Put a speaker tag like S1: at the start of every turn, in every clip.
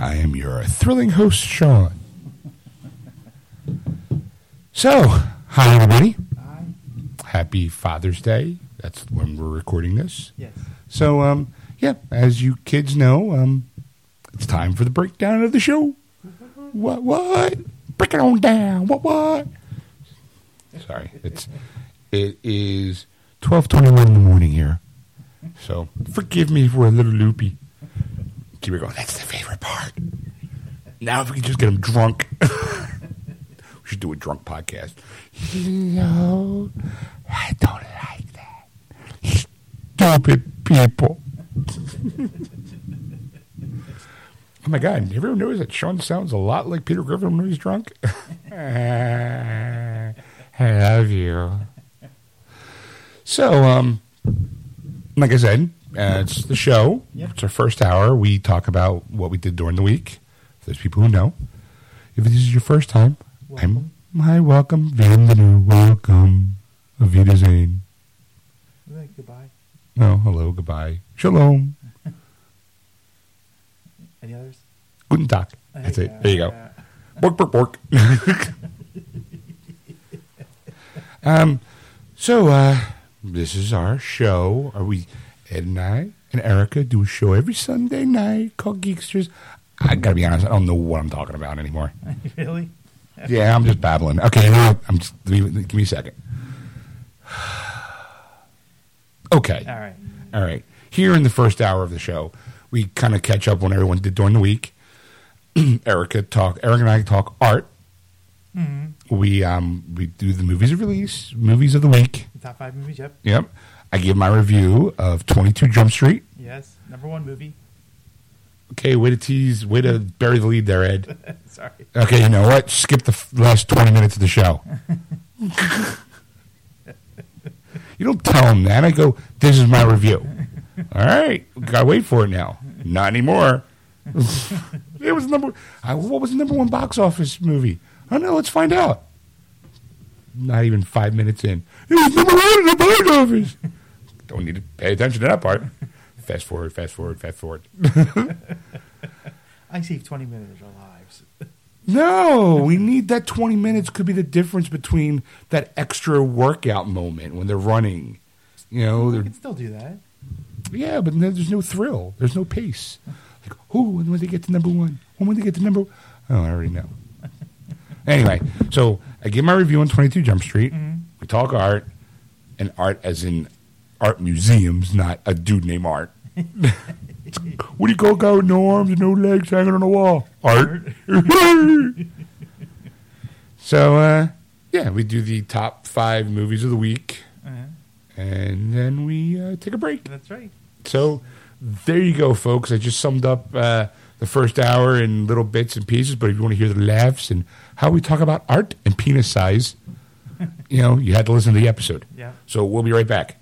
S1: I am your thrilling host, Sean. So, hi everybody.
S2: I,
S1: Happy Father's Day. That's when we're recording this.
S2: yes.
S1: So, um, yeah, as you kids know, um, it's time for the breakdown of the show. What? What? Break it on down. What? What? Sorry, it's it is twelve twenty one in the morning here, so forgive me if we're a little loopy. Keep it going. That's the favorite part. Now, if we can just get them drunk, we should do a drunk podcast. No, I don't like that. Stupid people. Oh my God! Everyone knows that Sean sounds a lot like Peter Griffin when he's drunk. I love you. So, um, like I said, uh, it's the show.
S2: Yep.
S1: It's our first hour. We talk about what we did during the week. Those people who know, if this is your first time,
S2: Welcome.
S1: I'm hi, welcome, bienvenue, welcome, Wiedersehen.
S2: Like, goodbye.
S1: No, hello, goodbye, shalom,
S2: Any others?
S1: guten Tag. That's it. There you go. Bork, bork, bork. um, so, uh, this is our show. Are we, Ed and I and Erica do a show every Sunday night called Geeksters. I gotta be honest, I don't know what I'm talking about anymore.
S2: really?
S1: Yeah, I'm just babbling. Okay, you know what? I'm just, give me, give me a second. Okay.
S2: All right.
S1: All right. Here in the first hour of the show, we kind of catch up on everyone did during the week. Erica talk. Eric and I talk art.
S2: Mm-hmm.
S1: We um we do the movies of release, movies of the week.
S2: Top five movies, yep.
S1: Yep. I give my review of Twenty Two Jump Street.
S2: Yes. Number one movie.
S1: Okay, way to tease, way to bury the lead there, Ed.
S2: Sorry.
S1: Okay, you know what? Skip the f- last twenty minutes of the show. you don't tell them that. I go, "This is my review." All right, gotta wait for it now. Not anymore. it was number. Uh, what was the number one box office movie? I don't know. Let's find out. Not even five minutes in. It was number one in the box office. Don't need to pay attention to that part. Fast forward, fast forward, fast forward.
S2: I saved 20 minutes of our lives.
S1: No, we need that 20 minutes could be the difference between that extra workout moment when they're running. You know, they're,
S2: can still do that.
S1: yeah, but there's no thrill. There's no pace. Like, oh, when they get to number one? When will they get to number Oh, I already know. anyway, so I give my review on 22 Jump Street. Mm-hmm. We talk art, and art as in art museums, not a dude named Art. what do you call a guy with no arms and no legs hanging on a wall? Art. so, uh, yeah, we do the top five movies of the week,
S2: Uh-huh.
S1: and then we uh, take a break.
S2: That's right.
S1: So, there you go, folks. I just summed up uh, the first hour in little bits and pieces, but if you want to hear the laughs and how we talk about art and penis size, you know, you had to listen to the episode.
S2: Yeah.
S1: So, we'll be right back.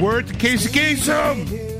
S1: Word to Casey Kasem.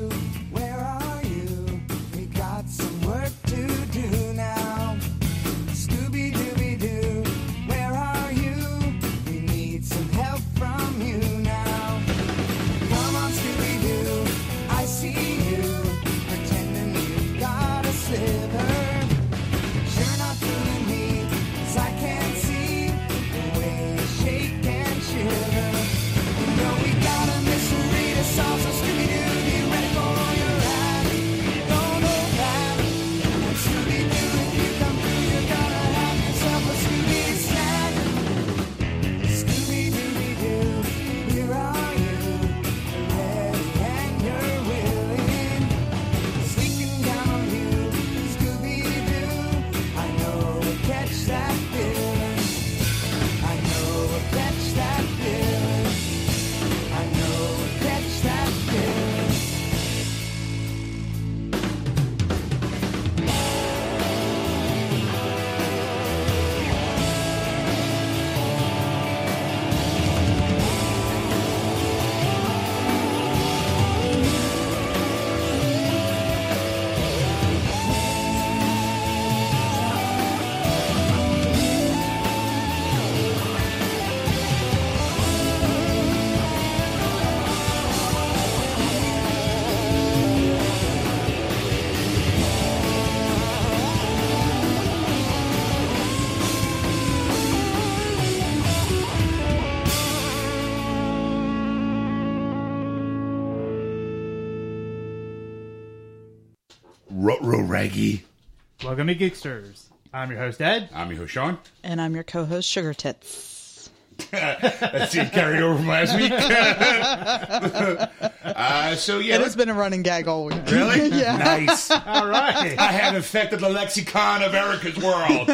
S2: Welcome to Geeksters. I'm your host, Ed.
S1: I'm your host, Sean.
S3: And I'm your co-host, Sugar Tits.
S1: That's it carried over from last week. uh, so yeah,
S3: It has been a running gag all week.
S1: really
S3: yeah.
S1: nice.
S2: All right.
S1: I have infected the lexicon of Erica's world.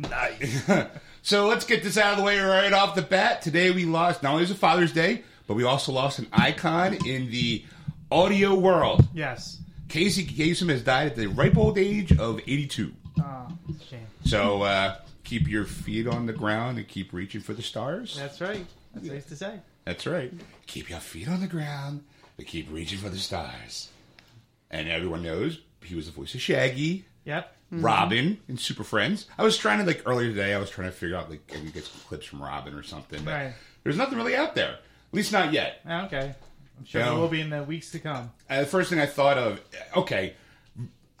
S1: nice. so let's get this out of the way right off the bat. Today we lost not only is it Father's Day, but we also lost an icon in the audio world.
S2: yes.
S1: Casey Kasem has died at the ripe old age of 82.
S2: Oh, shame.
S1: So uh, keep your feet on the ground and keep reaching for the stars.
S2: That's right. That's nice to say.
S1: That's right. Keep your feet on the ground and keep reaching for the stars. And everyone knows he was the voice of Shaggy,
S2: Yep.
S1: Robin, in Super Friends. I was trying to like earlier today. I was trying to figure out like can we get some clips from Robin or something, but
S2: Right.
S1: there's nothing really out there. At least not yet.
S2: Ah, Okay. I'm sure there will be in the weeks to come.
S1: Uh, the first thing I thought of, okay,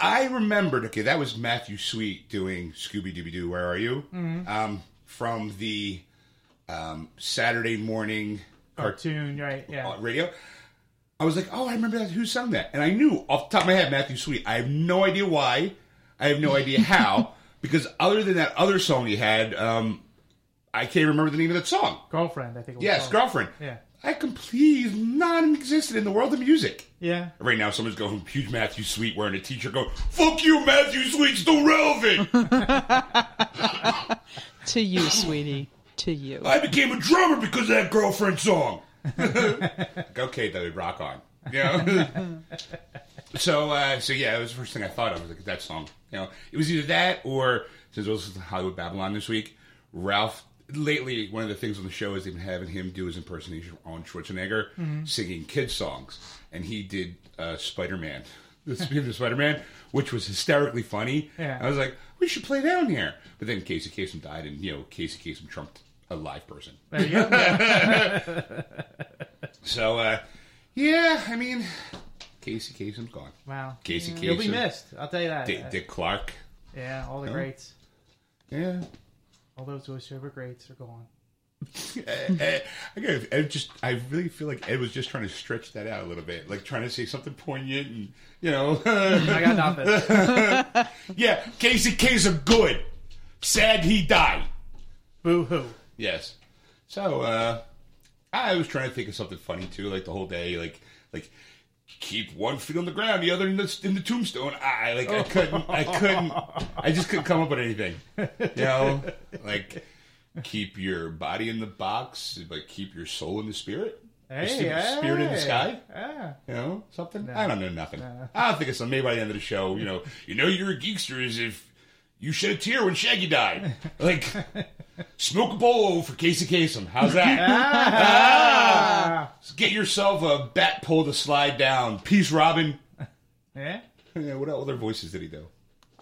S1: I remembered. Okay, that was Matthew Sweet doing Scooby Dooby Doo. Where are you? Um, from the um, Saturday morning
S2: Cartoon, right?
S1: uh,
S2: Yeah.
S1: radio. I was like, oh, I remember that. Who sung that? And I knew off the top of my head, Matthew Sweet. I have no idea why. I have no idea how. because other than that other song he had, um, I can't remember the name of that song.
S2: Girlfriend, I think. It was
S1: Yes, girlfriend.
S2: Yeah.
S1: I completely non-existent in the world of music.
S2: Yeah.
S1: Right now, someone's going huge Matthew Sweet wearing a teacher going "Fuck you, Matthew Sweet, still relevant."
S3: To you, sweetie. To you.
S1: I became a drummer because of that girlfriend song. Like, okay, David, rock on. You know? so, uh, so yeah, it was the first thing I thought of. was like that song. You know, it was either that or since it was Hollywood Babylon this week, Ralph. Lately, one of the things on the show is they've been having him do his impersonation on Schwarzenegger, singing kids songs, and he did uh, Spider Man, the Spider Man, which was hysterically funny.
S2: Yeah.
S1: I was like, we should play down here. But then Casey Kasem died, and you know, Casey Kasem trumped a live person.
S2: There you go. Yeah.
S1: So, uh, yeah, I mean, Casey Kasem's gone.
S2: Wow.
S1: Casey Kasem.
S2: You'll be missed. I'll tell you that.
S1: Dick, Dick Clark.
S2: Yeah, all the greats.
S1: Yeah.
S2: All those voiceover greats are gone.
S1: Ed, I gotta, just, I really feel like Ed was just trying to stretch that out a little bit, like trying to say something poignant, and you know,
S2: I got nothing.
S1: yeah, Casey Kasem, good. Sad he died.
S2: Boo hoo.
S1: Yes. So uh I was trying to think of something funny too, like the whole day, like like keep one foot on the ground, the other in the in the tombstone. I like I oh. couldn't I couldn't I just couldn't come up with anything. You know? Like keep your body in the box, but keep your soul in the spirit.
S2: Hey,
S1: Spirit-
S2: hey,
S1: spirit in the sky?
S2: Yeah.
S1: You know, something? I don't know nothing. I don't think it's some maybe by the end of the show, you know, you know you're a geekster is if You shed a tear when Shaggy died. Like, smoke a bolo for Casey Kasem. How's that? Ah! Get yourself a bat pole to slide down. Peace, Robin.
S2: Yeah.
S1: Yeah, what other voices did he do?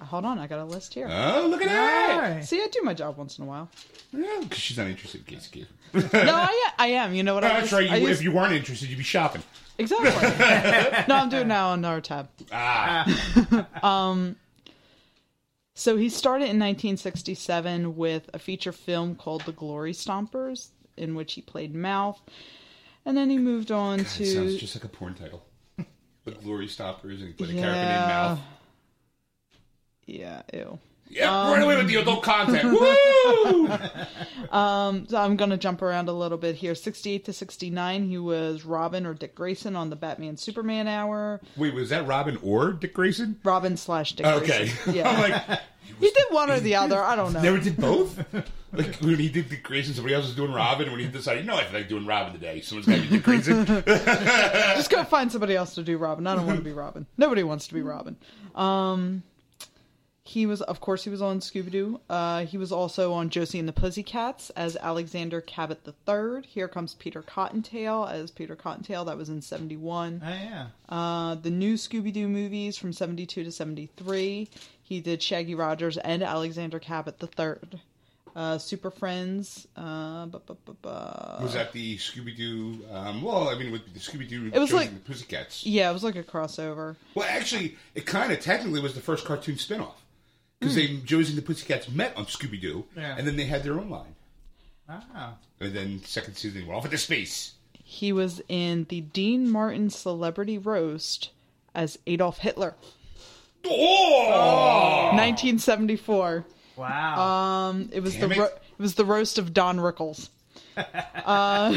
S3: Hold on, I got a list here.
S1: Oh, look at that!
S2: Alright.
S3: See, I do my job once in a while.
S1: Yeah, because she's not interested in Casey Kasem.
S3: no, I, I am. You know what? I
S1: That's
S3: use-
S1: right.
S3: I
S1: You,
S3: use-
S1: if you weren't interested, you'd be shopping.
S3: exactly. no, I'm doing now on another tab.
S1: Ah,
S3: So he started in 1967 with a feature film called The Glory Stompers, in which he played Mouth, and then he moved on
S1: it
S3: to
S1: sounds just like a porn title. The Glory Stoppers, and he played a
S3: Yeah.
S1: character named Mouth.
S3: yeah, ew.
S1: Yep,
S3: Um,
S1: right away with the adult content. Woo!
S3: So I'm gonna jump around a little bit here. 68 to 69, he was Robin or Dick Grayson on the Batman Superman Hour.
S1: Wait, was that Robin or Dick Grayson?
S3: Robin slash Dick
S1: Okay.
S3: Grayson. Yeah,
S1: I'm like,
S3: he did one or the other. I don't know.
S1: never did both? like, when he did Dick Grayson, somebody else was doing Robin. When he decided, no, I feel like doing Robin today. Someone's got to be Dick Grayson.
S3: Just go find somebody else to do Robin. I don't want to be Robin. Nobody wants to be Robin. Um, he was, of course, he was on Scooby Doo. Uh, he was also on Josie and the Pussycats as Alexander Cabot III. Here comes Peter Cottontail as Peter Cottontail. That was in '71.
S2: Oh yeah.
S3: Uh, the new Scooby Doo movies from '72 to '73. He did Shaggy Rogers and Alexander Cabot III. Uh, Super Friends. Uh, bu- bu- bu-
S1: was that the Scooby Doo? Um, well, I mean, with the Scooby Doo,
S3: It was
S1: Josie
S3: like-
S1: and the Pussycats.
S3: yeah, it was like a crossover.
S1: Well, actually, it kind of technically was the first cartoon spinoff because they Josie and the Pussycats met on Scooby Doo,
S2: Yeah.
S1: and then they had their own line.
S2: Ah.
S1: And then second season, they went off into space.
S3: He was in the Dean Martin Celebrity Roast as Adolf Hitler,
S1: Oh!
S3: 1974.
S2: Wow.
S3: Um, it was
S1: Damn
S3: the
S1: it.
S3: ro- it was the roast of Don Rickles, uh,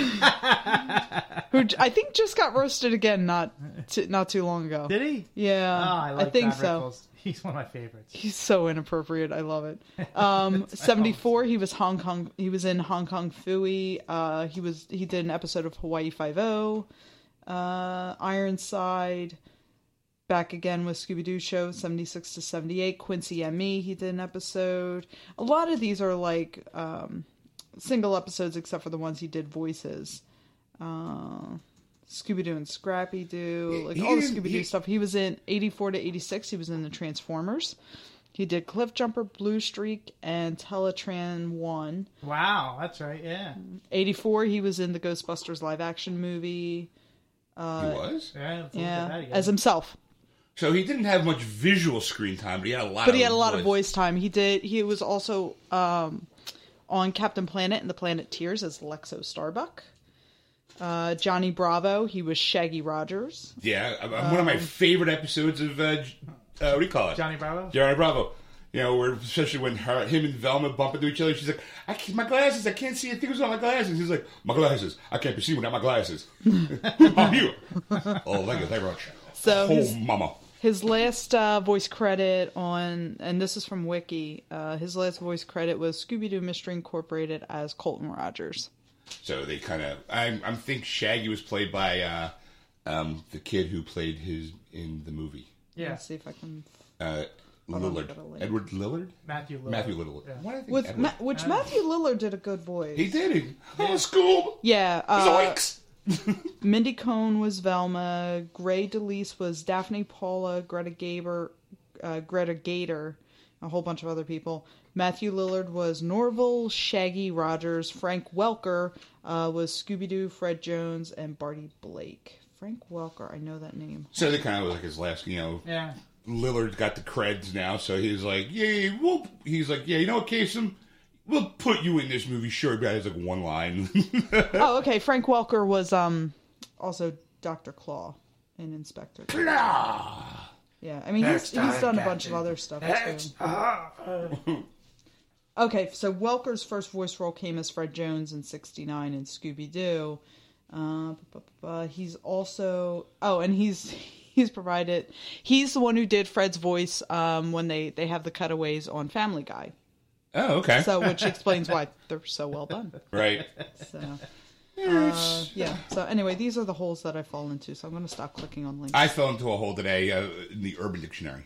S3: who I think just got roasted again not t- not too long ago.
S2: Did he?
S3: Yeah,
S2: Oh, I like
S3: think
S2: Don
S3: so.
S2: Rickles. He's one of my favorites.
S3: He's so inappropriate. I love it. Um, 74. He was Hong Kong. He was in Hong Kong Phooey. Uh, he was. He did an episode of Hawaii Five O. Uh, Ironside. Back again with Scooby Doo show 76 to 78. Quincy and Me. He did an episode. A lot of these are like um, single episodes, except for the ones he did voices. Uh, Scooby Doo and Scrappy Doo, like
S1: He
S3: all the Scooby Doo stuff. He was in 84 to 86. He was in the Transformers. He did Cliff Jumper, Blue Streak, and Teletraan 1.
S2: Wow, that's right. Yeah.
S3: 84, he was in the Ghostbusters live action movie.
S1: he was.
S2: Yeah. let's look at that
S3: Yeah, as himself.
S1: So he didn't have much visual screen time, but he had a lot.
S3: But
S1: of
S3: he had a lot of
S1: voice.
S3: voice time. He did. He was also um, on Captain Planet and the Planeteers as Lexo Starbuck. Uh, Johnny Bravo, he was Shaggy Rogers.
S1: Yeah, uh, one of my favorite episodes of uh, J- uh, what do you call it?
S2: Johnny Bravo.
S1: Johnny Bravo. You know, where especially when her, him and Velma bump into each other, she's like, "I can't, my glasses, I can't see a thing. What's on my glasses?" He's like, "My glasses, I can't perceive without my glasses." I'm here. Oh, thank you, thank you very much.
S3: So
S1: oh,
S3: his-
S1: mama.
S3: His last uh, voice credit on, and this is from Wiki, uh, his last voice credit was Scooby Doo Mystery Incorporated as Colton Rogers.
S1: So they kind of, I, I think Shaggy was played by uh, um, the kid who played his in the movie,
S2: Yeah.
S3: Let's see if I can.
S1: uh,
S3: Hold on, I
S1: Lillard. Edward Lillard,
S2: Matthew Lillard.
S1: Matthew Lillard.
S2: Yeah.
S1: Why did I think
S3: With
S1: Edward?
S3: Ma- which Matthew Lillard did a good voice.
S1: he did it. Oh, Scoob.
S3: Yeah, uh,
S1: Zoinks.
S3: Mindy Cohn was Velma. Grey DeLisle was Daphne Paula. Greta Gaber, uh, Greta Gator, a whole bunch of other people. Matthew Lillard was Norville. Shaggy Rogers. Frank Welker uh, was Scooby Doo. Fred Jones and Barty Blake. Frank Welker, I know that name.
S1: So they kind of was like his last, you know,
S2: Yeah.
S1: Lillard got the creds now, so he's like, yeah, we'll. He's like, yeah, you know what, Kasem, we'll put you in this movie. Sure, but has like one line.
S3: oh, okay. Frank Welker was um also Doctor Claw in Inspector.
S1: Blah.
S3: Yeah, I mean he's, he's done a bunch of other stuff too. Okay, so Welker's first voice role came as Fred Jones in '69 in Scooby Doo. Uh, he's also oh, and he's he's provided he's the one who did Fred's voice um, when they they have the cutaways on Family Guy.
S1: oh, okay.
S3: So which explains why they're so well done.
S1: right.
S3: So uh, yeah. So anyway, these are the holes that I fall into. So I'm going to stop clicking on links.
S1: I fell into a hole today uh, in the Urban Dictionary.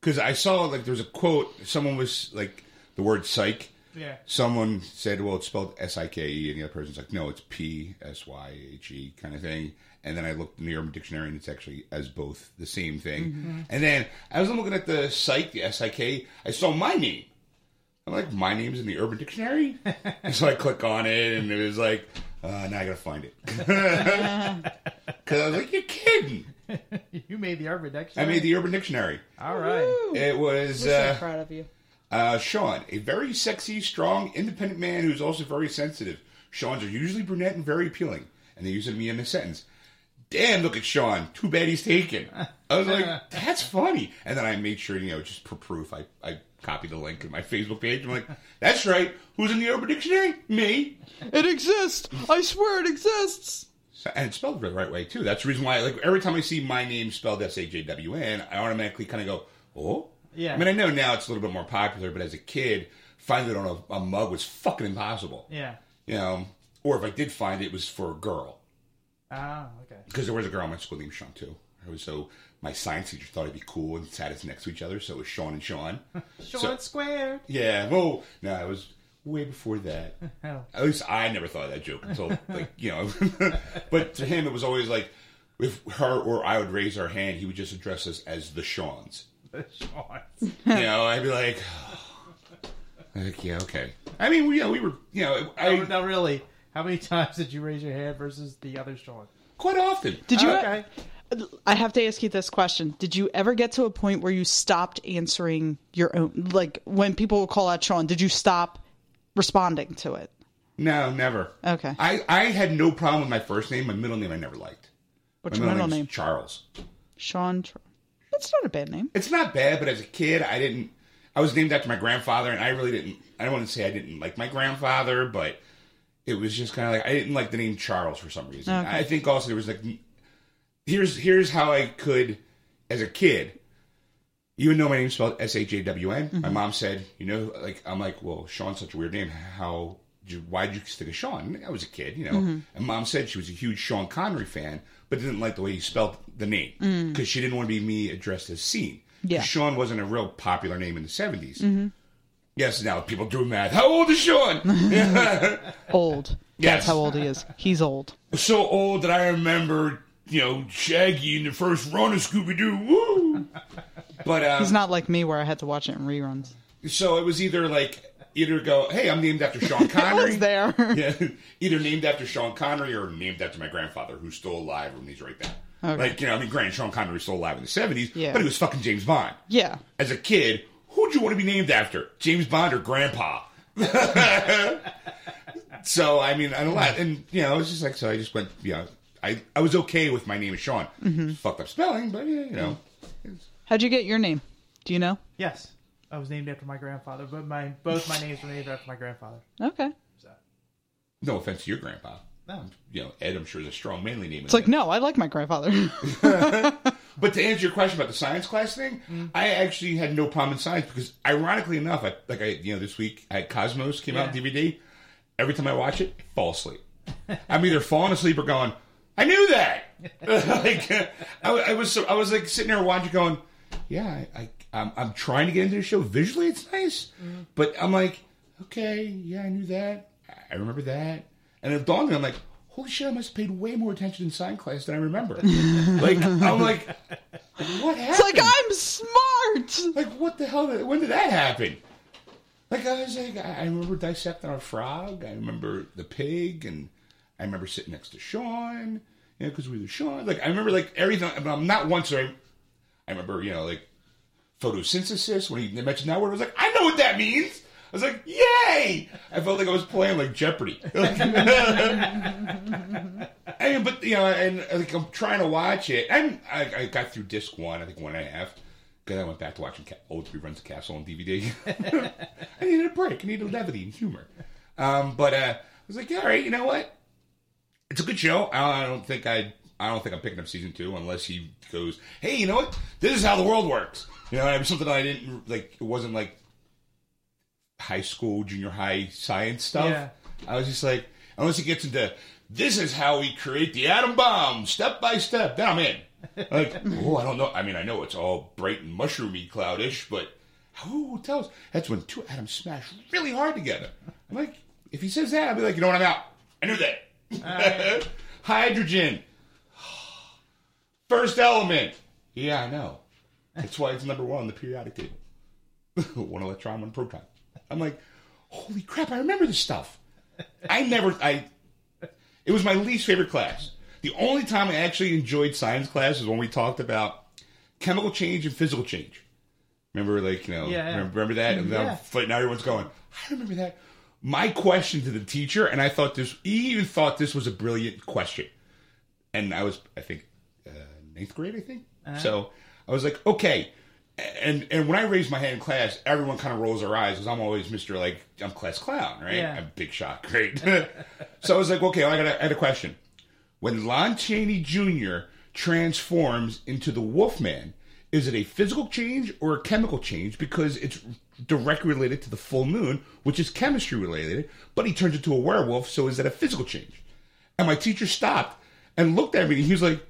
S1: because I saw like there was a quote. Someone was like the word psych.
S2: Yeah.
S1: Someone said, "Well, it's spelled S I K E," and the other person's like, "No, it's P S Y H E," kind of thing. And then I looked in the Urban Dictionary, and it's actually as both the same thing. And then as I was looking at the psych, the S I K. I saw my name. I'm like, my name's in the Urban Dictionary. and so I click on it, and it was like, uh, now I gotta find it. Because I was like, you're kidding.
S2: You made the Urban Dictionary.
S1: I made the Urban Dictionary.
S2: All right.
S1: It was
S3: We're
S1: uh,
S3: proud of you.
S1: Uh, Sean, a very sexy, strong, independent man who's also very sensitive. Sean's are usually brunette and very appealing, and they use me in a sentence. Damn, look at Sean. Too bad he's taken. I was like, that's funny. And then I made sure, you know, just for proof, I, I copied the link in my Facebook page. I'm like, that's right. Who's in the Urban Dictionary? Me.
S3: It exists. I swear it exists.
S1: So, and it's spelled the right way too. That's the reason why, like, every time I see my name spelled S A W N, I automatically kind of go, "Oh."
S2: Yeah.
S1: I mean, I know now it's a little bit more popular, but as a kid, finding it on a, a mug was fucking impossible.
S2: Yeah.
S1: You know, or if I did find it, it was for a girl
S2: Ah, okay.
S1: because there was a girl in my school named Sean too. Was so my science teacher thought it'd be cool and sat us next to each other, so it was Sean and Sean.
S2: Sean
S1: So-
S2: squared.
S1: yeah. Well, no, it was way before that. At least I never thought of that joke until, like, you know. but to him, it was always like, if her or I would raise our hand, he would just address us as the Sean's.
S2: Sean.
S1: You know, I'd be like, like, yeah, okay. I mean, we, you know, we were, you know, I
S2: Oh, no, really. How many times did you raise your hand versus the other Sean?
S1: quite often.
S3: Did you?
S2: Oh, okay.
S3: I have to ask you this question. Did you ever get to a point where you stopped answering your own like when people would call out Sean, did you stop responding to it?
S1: No, never.
S3: Okay.
S1: I, I had no problem with my first name. My middle name I never liked.
S3: What's
S1: my
S3: your middle
S1: name's
S3: name?
S1: Charles.
S3: Sean Tr- That's not a bad name.
S1: It's not bad, but as a kid, I didn't. I was named after my grandfather, and I really didn't. I don't want to say I didn't like my grandfather, but it was just kind of like I didn't like the name Charles for some reason.
S3: Okay.
S1: I think also there was like, here's here's how I could, as a kid, even though my name's spelled S H A W N, my mm-hmm. mom said, you know, like I'm like, well, Sean's such a weird name. How? Why did you stick a Sean? I was a kid, you know. Mm-hmm. And mom said she was a huge Sean Connery fan, but didn't like the way he spelled the name because she didn't want to be me addressed as. 'Cause
S3: Yeah.
S1: Sean wasn't a real popular name in the 70s. Yes, now people do math. How old is Sean?
S3: Old.
S1: Yes.
S3: That's how old he is. He's old.
S1: so old that I remember, you know, Shaggy in the first run of Scooby Doo. Woo! But um,
S3: He's not like me where I had to watch it in reruns.
S1: so it was either like either go, hey, I'm named after Sean
S3: I
S1: Connery.
S3: was there.
S1: Yeah, either named after Sean Connery or named after my grandfather, who's still alive and he's right there.
S3: Okay.
S1: Like you know, I mean, granted, Sean Connery was still alive in the '70s,
S3: Yeah.
S1: but he was fucking James Bond.
S3: yeah.
S1: As a kid, who'd you want to be named after, James Bond or Grandpa? so I mean, I don't know, and you know, it was just like so. I just went, you know, I I was okay with my name is Sean. Mm-hmm. Fucked up spelling, but yeah, you know.
S3: How'd you get your name? Do you know?
S2: Yes. I was named after my grandfather, but my both my names were named after my grandfather.
S3: Okay.
S2: So
S1: No offense to your grandpa.
S2: no.
S1: You know, Ed, I'm sure is a strong manly name.
S3: It's like, no, I like my grandfather.
S1: But to answer your question about the science class thing, mm. I actually had no problem in science because, ironically enough, I, like I, you know, this week I had Cosmos came out on DVD. Every time I watch it, I fall asleep. I'm either falling asleep or going, "I knew that." like I, I was, so, I was like sitting there watching, going, "Yeah, I, I I'm, I'm trying to get into the show visually. It's nice, mm-hmm. but I'm like, okay, yeah, I knew that. I remember that." And it dawned on me, I'm like, holy shit, I must have paid way more attention in science class than I remember. like, I'm like, what happened?
S3: it's like, I'm smart.
S1: Like, what the hell? Did, when did that happen? Like, I was like, I I remember dissecting our frog. I remember the pig, and I remember sitting next to Sean, you know, because we were Sean. Like, I remember, like, everything. But I'm not once, I, I remember, you know, like, photosynthesis, when he mentioned that word, I was like, I know what that means. I was like, yay! I felt like I was playing, like, Jeopardy. I mean, but you know, and like I'm trying to watch it, and I, I got through disc one, I think one and a half. Then I went back to watching old reruns of Castle on DVD. I needed a break. I needed levity and humor. Um, but uh, I was like, yeah, all right, you know what? It's a good show. I don't think I. I don't think I'm picking up season two unless he goes, hey, you know what? This is how the world works. You know, something I didn't like. It wasn't like high school, junior high science stuff.
S2: Yeah.
S1: I was just like, unless he gets into this is how we create the atom bomb step by step, then I'm in. Like, oh, I don't know. I mean, I know it's all bright and mushroomy, cloudish, but who tells? That's when two atoms smash really hard together. I'm like, if he says that, I'll be like, you know what? I'm out. I knew that. Hydrogen, first element. Yeah, I know. That's why it's number one on the periodic table. one electron, one proton. I'm like, holy crap! I remember this stuff. I never. I. It was my least favorite class. The only time I actually enjoyed science class is when we talked about chemical change and physical change. Remember, like you know,
S4: Yeah.
S1: Remember, remember that? And
S4: Yeah.
S1: now everyone's going. I remember that. My question to the teacher, and I thought this, he even thought this was a brilliant question. And I was, I think, uh, ninth grade, I think. Uh-huh. So I was like, okay. And and when I raise my hand in class, everyone kind of rolls their eyes because I'm always Mister like I'm class clown, right?
S4: Yeah.
S1: I'm big shot, great. so I was like, okay, I got a, I had a question. When Lon Chaney Jr. transforms into the Wolfman, is it a physical change or a chemical change? Because it's directly related to the full moon, which is chemistry related, but he turns into a werewolf, so is that a physical change? And my teacher stopped and looked at me and he was like,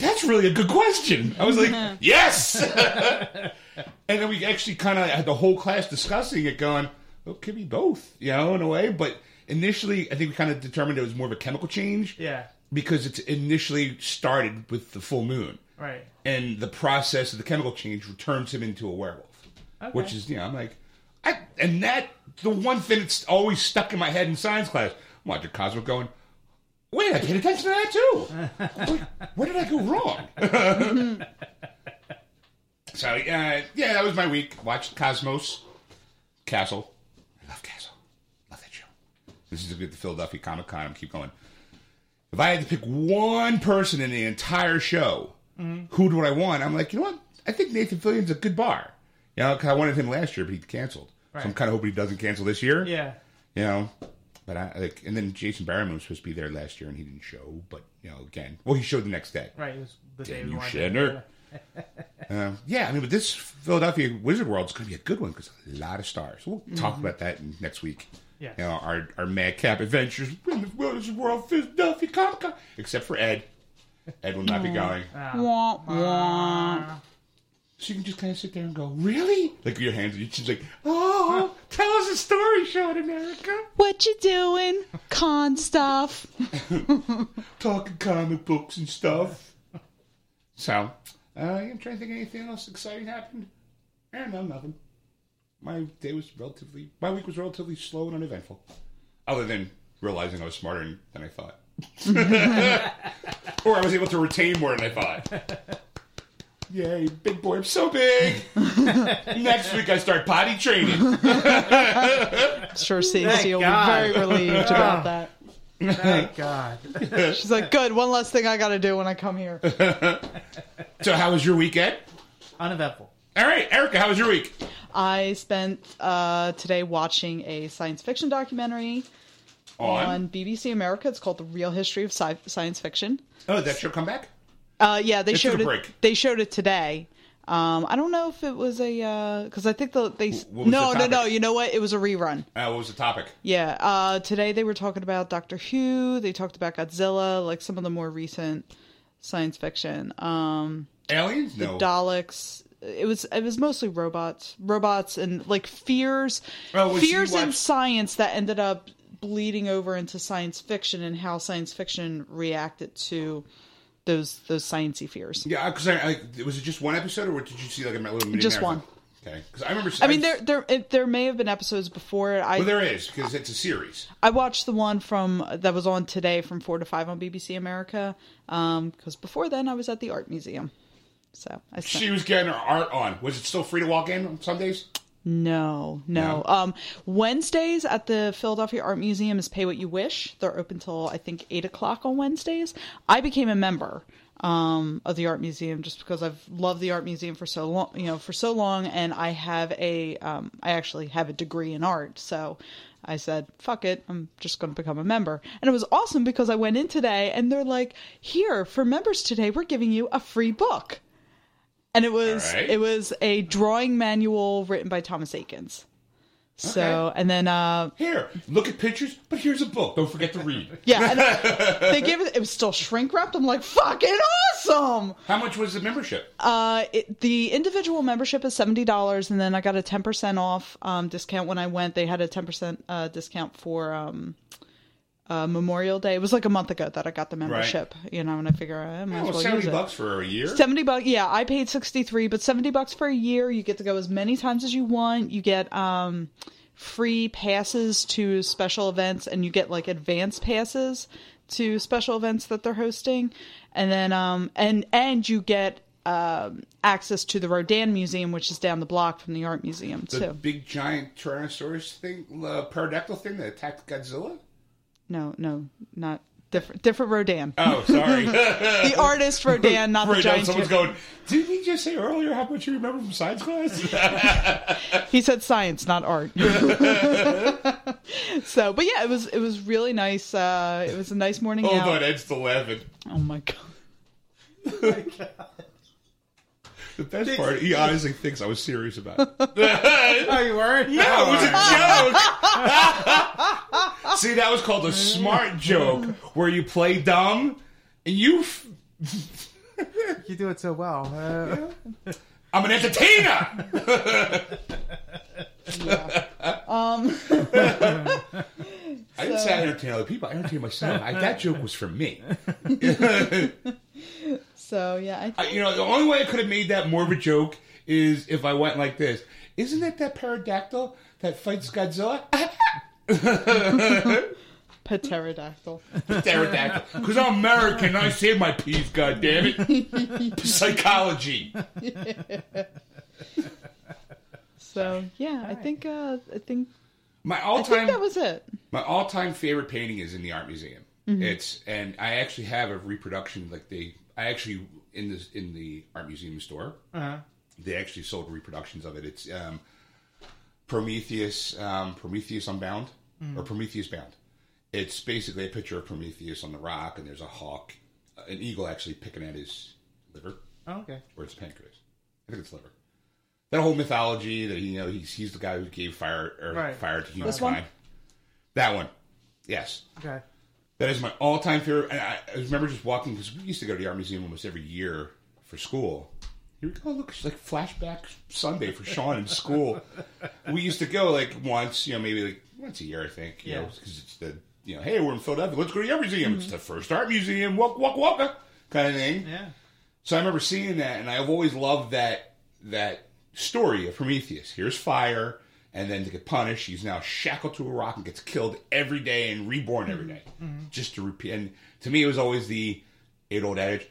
S1: That's really a good question. I was like, Yes! and then we actually kind of had the whole class discussing it, going, Well, it could be both, you know, in a way. But initially, I think we kind of determined it was more of a chemical change
S4: Yeah.
S1: because it's initially started with the full moon.
S4: Right.
S1: And the process of the chemical change returns him into a werewolf.
S4: Okay.
S1: Which is, you know, I'm like, I, and that, the one thing that's always stuck in my head in science class, I'm watching Cosmo going, wait, I paid attention to that too. Wait, where did I go wrong? so, uh, yeah, that was my week. Watched Cosmos, Castle. I love Castle. Love that show. This is the Philadelphia Comic Con. I'm keep going. If I had to pick one person in the entire show, who do I want? I'm like, you know what? I think Nathan Fillion's a good bar. You know, 'cause I wanted him last year, but he canceled. So I'm kind of hoping he doesn't cancel this year.
S4: Yeah.
S1: You know, but I like, and then Jason Barrowman was supposed to be there last year, and he didn't show. But you know, again, well, he showed the next day.
S4: Right. It was the day
S1: Damn
S4: we
S1: you,
S4: wanted
S1: Shatner. Uh, yeah, I mean, but this Philadelphia Wizard World is going to be a good one because a lot of stars. We'll talk mm-hmm. about that next week.
S4: Yeah.
S1: You know, our, our madcap adventures in the Wizard World Philadelphia Comic Con, except for Ed. Ed will not be mm. going.
S3: Wah, wah.
S1: So you can just kind of sit there and go, really? Like your hands, she's like, oh, tell us a story, Sean America.
S3: What you doing? Con stuff.
S1: Talking comic books and stuff. So, uh, I'm trying to think of anything else exciting happened. Eh, no, nothing. My day was relatively, my week was relatively slow and uneventful. Other than realizing I was smarter than I thought. or I was able to retain more than I thought. Yay, big boy, I'm so big. Next week I start potty training.
S3: Sure, Stacey
S4: Thank
S3: will
S4: God.
S3: be very relieved about that.
S4: Thank God.
S3: She's like, good, one less thing I gotta do when I come here.
S1: So, how was your weekend?
S4: Uneventful.
S1: All right, Erica, how was your week?
S3: I spent uh, today watching a science fiction documentary on BBC America. It's called The Real History of Sci- Science Fiction.
S1: Oh, that's your show come back?
S3: Uh, yeah, they
S1: It took
S3: showed
S1: a
S3: it. They showed it today. Um, I don't know if it was a because I think the they no
S1: the
S3: no no you know what it was a rerun.
S1: Uh, what was the topic?
S3: Yeah, uh, today they were talking about Doctor Who. They talked about Godzilla, like some of the more recent science fiction. Um,
S1: Aliens? No.
S3: Daleks. It was it was mostly robots, robots, and like fears,
S1: Oh,
S3: fears in
S1: watch-
S3: science that ended up bleeding over into science fiction and how science fiction reacted to those those sciencey fears.
S1: Yeah, because I, I was it just one episode, or did you see like a little mini
S3: Just
S1: marathon?
S3: one.
S1: Okay, because I remember.
S3: I mean, there there it, there may have been episodes before. it. I
S1: Well, there is because it's a series.
S3: I watched the one from that was on today from four to five on BBC America. Um, because before then, I was at the art museum. So I spent,
S1: She was getting her art on. Was it still free to walk in on Sundays?
S3: No, no.
S1: No?
S3: Um, Wednesdays at the Philadelphia Art Museum is pay what you wish. They're open till I think eight o'clock on Wednesdays. I became a member um, of the art museum just because I've loved the art museum for so long, you know, for so long, and I have a, um, I actually have a degree in art, so. I said, fuck it, I'm just going to become a member. And it was awesome because I went in today and they're like, here, for members today, we're giving you a free book. And it was
S1: right.
S3: it was a drawing manual written by Thomas Eakins. So
S1: Okay.
S3: and then uh
S1: Here, look at pictures, but here's a book. Don't forget to read.
S3: yeah, and they gave it it was was still shrink wrapped. I'm like, fucking awesome.
S1: How much was the membership?
S3: Uh, it, the individual membership is seventy dollars, and then I got a ten percent off um, discount when I went. They had a ten percent uh, discount for um, uh, Memorial Day. It was like a month ago that I got the membership. You know, and I figure I might as
S1: Oh,
S3: well
S1: seventy
S3: use it.
S1: bucks for a year.
S3: 70 bucks yeah i paid 63 but 70 bucks for a year you get to go as many times as you want you get um free passes to special events and you get like advance passes to special events that they're hosting and then um and and you get um access to the Rodin Museum, which is down the block from the art museum
S1: The
S3: too.
S1: big giant Tyrannosaurus thing, uh, pterodactyl thing that attacked Godzilla.
S3: No, no, not different. Different Rodin.
S1: Oh, sorry.
S3: the artist Rodin, not the
S1: Right now,
S3: giant.
S1: someone's going. Did he just say earlier how much you remember from science class?
S3: He said science, not art. so, but yeah, it was it was really nice. Uh, it was a nice morning
S1: Hold
S3: out.
S1: on, Ed's still laughing.
S3: Oh my god.
S1: The best part, he honestly thinks I was serious about it.
S4: Oh, you weren't?
S1: No, it was a joke. See, that was called a smart joke, where you play dumb, and you. F-
S4: You do it so well. Uh,
S1: I'm an entertainer.
S3: Um,
S1: I didn't say I entertain other people. I entertain myself. I, that joke was for me.
S3: So yeah, I
S1: I, you know, the only way I could have made that more of a joke is if I went like this. Isn't it that pterodactyl that fights Godzilla?
S3: pterodactyl.
S1: pterodactyl. Because I'm American, I say my piece. God damn it! Psychology.
S3: So yeah, I think uh, I think
S1: My all-time
S3: think that was it.
S1: My all-time favorite painting is in the art museum. It's and I actually have a reproduction. Like they, I actually in this in the art museum store,
S4: uh-huh.
S1: they actually sold reproductions of it. It's um, Prometheus, um, Prometheus Unbound or Prometheus Bound. It's basically a picture of Prometheus on the rock, and there's a hawk, an eagle actually picking at his liver
S4: Oh, okay.
S1: or it's pancreas. I think it's liver. That whole mythology that you know he's he's the guy who gave fire or
S4: Right.
S1: fire to humankind. That one, yes,
S4: Okay.
S1: That is my all time favorite. And I, I remember just walking because we used to go to the art museum almost every year for school. Here we go. Look, it's like flashback Sunday for Sean in school. we used to go like once, you know, maybe like once a year, I think. You
S4: Yeah.
S1: because it's the you know, hey, we're in Philadelphia. Let's go to the art museum. It's the first art museum. Walk, walk, walk, uh, kind of thing.
S4: Yeah.
S1: So I remember seeing that, and I've always loved that that story of Prometheus. Here's fire, and then to get punished, he's now shackled to a rock and gets killed every day and reborn every day, mm-hmm. Mm-hmm. just to repeat. And to me, it was always the age old adage: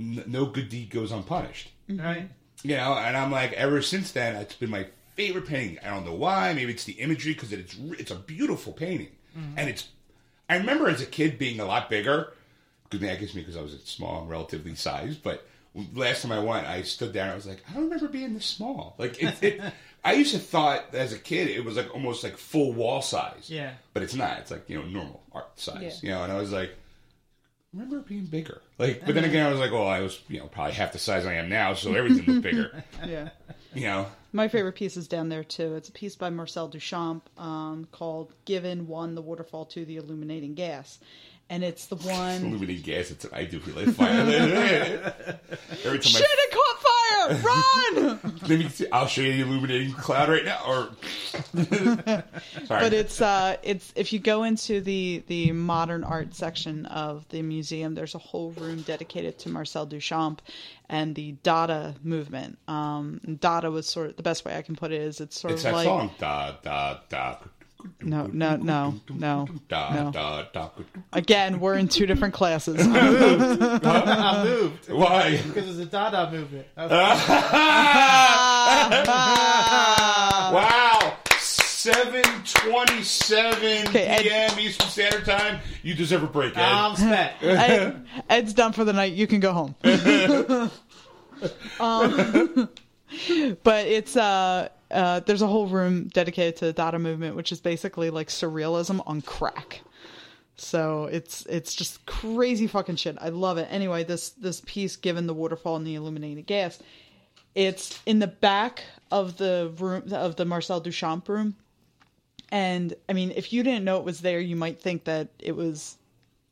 S1: "No good deed goes unpunished." Mm-hmm.
S4: Right.
S1: You know, and I'm like, ever since then, it's been my favorite painting. I don't know why. Maybe it's the imagery because it's it's a beautiful painting, and it's. I remember as a kid being a lot bigger. Good thing I guess me because I was small and relatively sized. But last time I went, I stood there and I was like, I don't remember being this small. Like it, it I used to thought as a kid it was like almost like full wall size.
S4: Yeah.
S1: But it's not. It's like you know normal art size.
S3: Yeah.
S1: You know, and I was like. I remember it being bigger. Like, but then again, I was like, well, I was, you know, probably half the size I am now, so everything looked bigger.
S3: Yeah.
S1: You know,
S3: My favorite piece is down there too. It's a piece by Marcel Duchamp um, called "Given One: The Waterfall to the Illuminating Gas," and it's the one.
S1: illuminating gas. It's I do like fire. Every time
S3: Shit! It caught! Run!
S1: Let me see, I'll show you the illuminating cloud right now. Or sorry,
S3: but it's uh it's if you go into the the modern art section of the museum there's a whole room dedicated to Marcel Duchamp and the Dada movement um Dada was sort of the best way I can put it is it's sort
S1: it's
S3: of
S1: that
S3: like
S1: song. Da da da.
S3: No no no no no
S1: da da.
S3: again we're in two different classes
S4: I moved
S1: Why?
S4: because it's a Dada movement.
S1: Wow. 7:27
S3: Okay, Ed-
S1: p.m. Eastern Standard Time. You deserve a break, Ed.
S4: I'm spent.
S3: Ed, Ed's done for the night you can go home um, but it's uh uh, there's a whole room dedicated to the Dada movement, which is basically like surrealism on crack. So it's it's just crazy fucking shit. I love it. Anyway, this this piece, given the waterfall and the illuminated gas, it's in the back of the room of the Marcel Duchamp room. And I mean, if you didn't know it was there, you might think that it was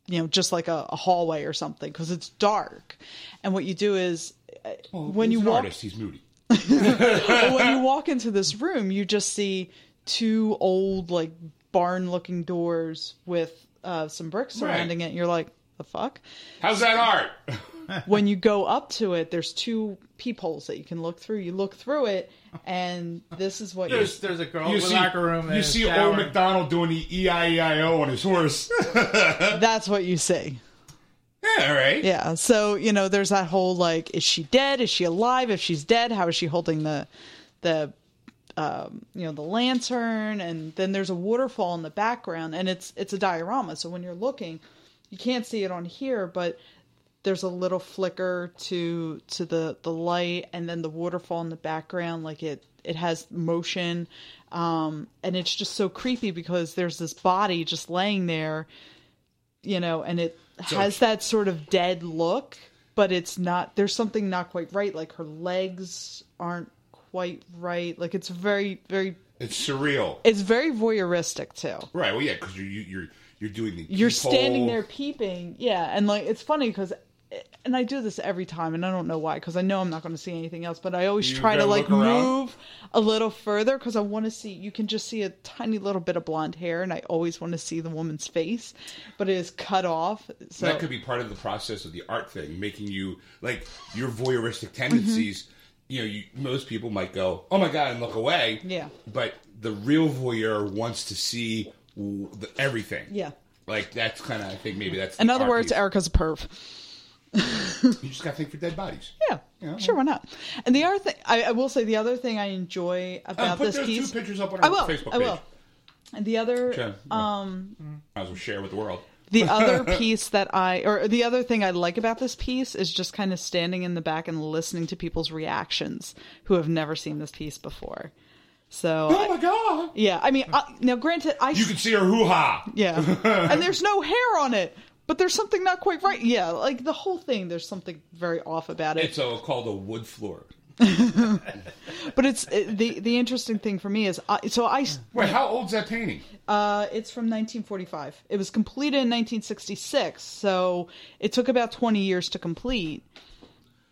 S3: you know just like a, a hallway or something because it's dark and what you do is uh, when
S1: He's
S3: you
S1: an
S3: walk
S1: artist, he's moody.
S3: Well, when you walk into this room, you just see two old, like barn looking doors with uh, some bricks surrounding it. And you're like, the fuck?
S1: How's that art?
S3: When you go up to it, there's two peepholes that you can look through. You look through it, and this is what you
S4: There's there's a girl
S1: You
S4: with
S1: see,
S4: locker room.
S1: you see
S4: shower.
S1: old McDonald doing the E I E I O on his horse.
S3: that's what you see.
S1: Yeah, all right.
S3: Yeah. So, you know, there's that whole like, is she dead? Is she alive? If she's dead, how is she holding the the um, you know, the lantern and then there's a waterfall in the background and it's it's a diorama. So when you're looking, you can't see it on here, but there's a little flicker to to the the light and then the waterfall in the background like it it has motion um and it's just so creepy because there's this body just laying there you know and it has that sort of dead look but it's not there's something not quite right like her legs aren't quite right like it's very very
S1: It's surreal.
S3: it's very voyeuristic too
S1: Right. Well, yeah, because you're you're you're doing the
S3: you're standing there peeping yeah and like it's funny because and i do this every time and i don't know why because i know i'm not going to see anything else but i always
S1: You
S3: try to like move a little further because i want to see you can just see a tiny little bit of blonde hair and i always want to see the woman's face but it is cut off so
S1: that could be part of the process of the art thing, making you like your voyeuristic tendencies.
S3: Mm-hmm.
S1: You know, you, most people might go, "Oh my god," and look away.
S3: Yeah.
S1: But the real voyeur wants to see w- the, everything.
S3: yeah
S1: Like that's kind of, I think maybe that's. the
S3: in other words
S1: piece.
S3: erica's a perv
S1: you just got to think for dead bodies.
S3: yeah,
S1: Yeah.
S3: sure why not and the other thing I, I will say the other thing i enjoy about
S1: Uh, put
S3: this
S1: those
S3: piece
S1: two pictures up on
S3: i
S1: our
S3: will
S1: Facebook
S3: i will and the other
S1: Sure.
S3: um
S1: Might as well share with the world.
S3: The other piece that I, or the other thing I like about this piece is just kind of standing in the back and listening to people's reactions who have never seen this piece before. So,
S1: Oh my god!
S3: yeah, I mean, I, now granted, I,
S1: You can see her hoo ha.
S3: yeah, and there's no hair on it, but there's something not quite right. Yeah, like the whole thing, there's something very off about it.
S1: It's uh, called a wood floor.
S3: but it's it, the the interesting thing for me is, I, so I,
S1: Wait, how old's that painting?
S3: Uh, it's from 1945. It was completed in 1966, so it took about 20 years to complete.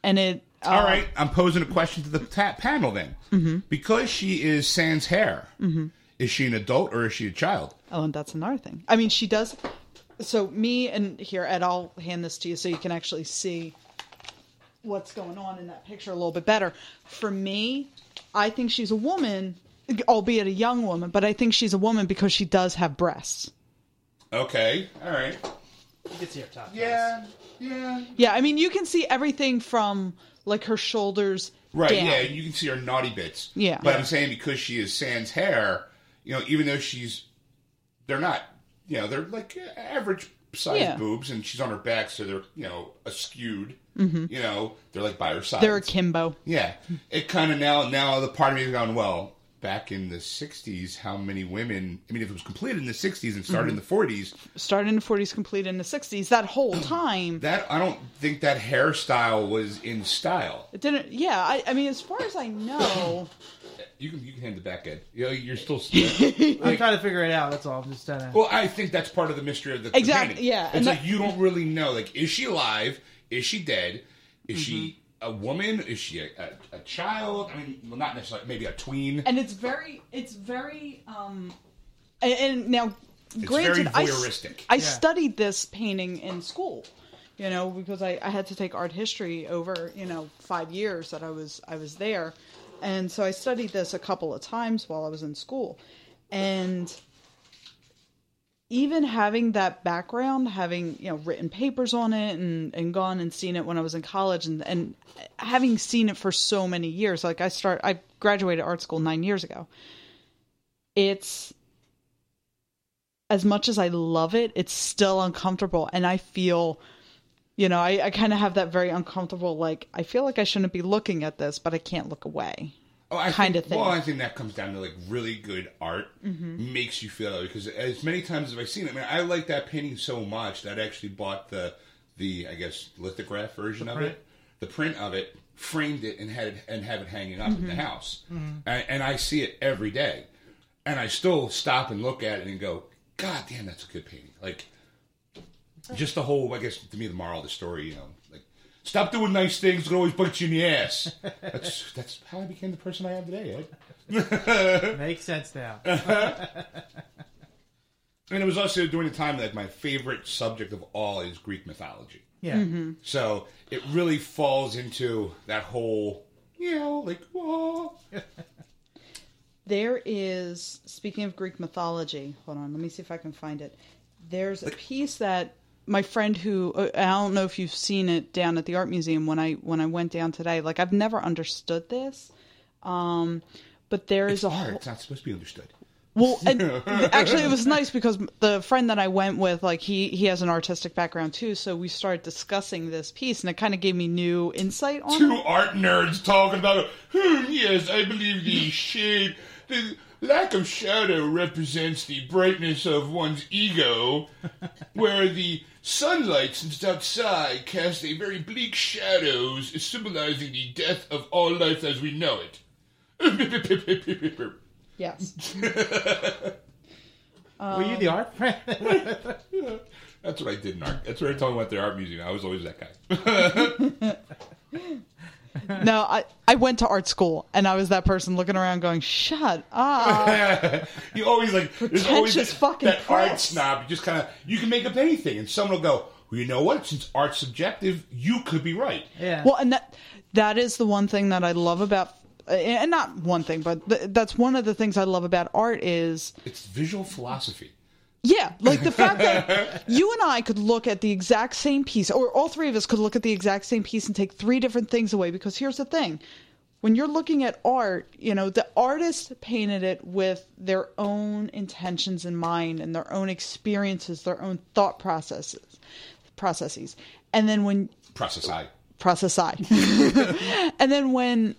S3: And it. Uh,
S1: All right, I'm posing a question to the ta- panel then. Mm-hmm. Because she is sans hair,
S3: Mm-hmm.
S1: is she an adult or is she a child?
S3: Oh, and that's another thing. I mean, she does. So me and here, Ed, I'll hand this to you so you can actually see what's going on in that picture a little bit better. For me, I think she's a woman, albeit a young woman, but I think she's a woman because she does have breasts.
S1: Okay, all right.
S4: You can see her top.
S1: Yeah, yeah.
S3: Yeah, I mean, you can see everything from like her shoulders
S1: Right,
S3: down.
S1: yeah, you can see her naughty bits.
S3: Yeah.
S1: But
S3: Yeah.
S1: I'm saying because she is sans hair, you know, even though she's, they're not, you know, they're like average sized
S3: Yeah.
S1: boobs, and she's on her back, so they're, you know, askewed. You know, they're like by her side.
S3: Mm-hmm. They're akimbo.
S1: Yeah, it kind of now now the part of me is going well. Back in the '60s, how many women? I mean, if it was completed in the '60s and started in the '40s,
S3: started in the 40s, completed in the 60s. That whole time,
S1: that I don't think that hairstyle was in style.
S3: it didn't. Yeah, I, I mean, as far as I know,
S1: You can you can hand the back, end. You know, you're still.
S4: I'm trying to figure it out. That's all. I'm just trying to.
S1: well, I think that's part of the mystery of the
S3: Exactly,
S1: painting.
S3: yeah,
S1: It's like
S3: that-
S1: you don't really know. Like, is she alive? Is she dead? Is she
S3: Mm-hmm.
S1: a woman? Is she a, a, a child? I mean, well, not necessarily. Maybe a tween.
S3: and it's very, it's very, um, and, and now,
S1: It's
S3: granted,
S1: very
S3: I. I studied this painting in school, you know, because I, I had to take art history over, you know, five years that I was I was there, and so I studied this a couple of times while I was in school, and even having that background, having you know written papers on it and and gone and seen it when I was in college, and and having seen it for so many years, like I start I graduated art school nine years ago. It's as much as I love it, it's still uncomfortable, and I feel. You know, I, I kind of have that very uncomfortable, like, I feel like I shouldn't be looking at this, but I can't look away.
S1: Oh, I
S3: kind of thing.
S1: Well, I think that comes down to like really good art
S3: Mm-hmm.
S1: makes you feel because as many times as I've seen it, I mean, I like that painting so much that I actually bought the the I guess lithograph version of
S4: print?
S1: it, the print of it, framed it and had it and have it hanging up
S3: Mm-hmm.
S1: in the house, and, and I see it every day, and I still stop and look at it and go, God damn, that's a good painting. Like just the whole, I guess, to me, the moral of the story, you know, like, stop doing nice things, it always bites you in the ass. That's that's how I became the person I am today, Ed. Eh?
S4: Makes sense now.
S1: And it was also during the time that my favorite subject of all is Greek mythology.
S4: Yeah. Mm-hmm.
S1: So it really falls into that whole, you know, like, whoa.
S3: There is, speaking of Greek mythology, hold on, let me see if I can find it. There's a piece that my friend who uh, I don't know if you've seen it down at the art museum when I when I went down today. Like I've never understood this, um, but there is a
S1: art.
S3: whole,
S1: It's not supposed to be understood.
S3: well, and actually, it was nice because the friend that I went with, like he he has an artistic background too, so we started discussing this piece, and it kind of gave me new insight on
S1: Two
S3: it.
S1: art nerds talking about, hmm, yes, I believe the shade, the lack of shadow represents the brightness of one's ego, where the sunlight since it's outside casts a very bleak shadows, is symbolizing the death of all life as we know it.
S3: Yes,
S4: Were you the art friend?
S1: That's what I did in art. That's what I told them at the art museum. I was always that guy.
S3: no, I I went to art school, and I was that person looking around, going, "Shut up."
S1: you always like there's always
S3: Pretentious
S1: that,
S3: fucking
S1: that art snob. You just kind of you can make up anything, and someone will go, "Well, you know what? Since art's subjective, you could be right."
S4: yeah.
S3: Well, and that that is the one thing that I love about, and not one thing, but th- that's one of the things I love about art is
S1: It's visual philosophy.
S3: Yeah, like the fact that you and I could look at the exact same piece, or all three of us could look at the exact same piece and take three different things away. Because here's the thing when you're looking at art, you know, the artist painted it with their own intentions in mind and their own experiences, their own thought processes, processes. And then when
S1: Process I.
S3: process I. and then when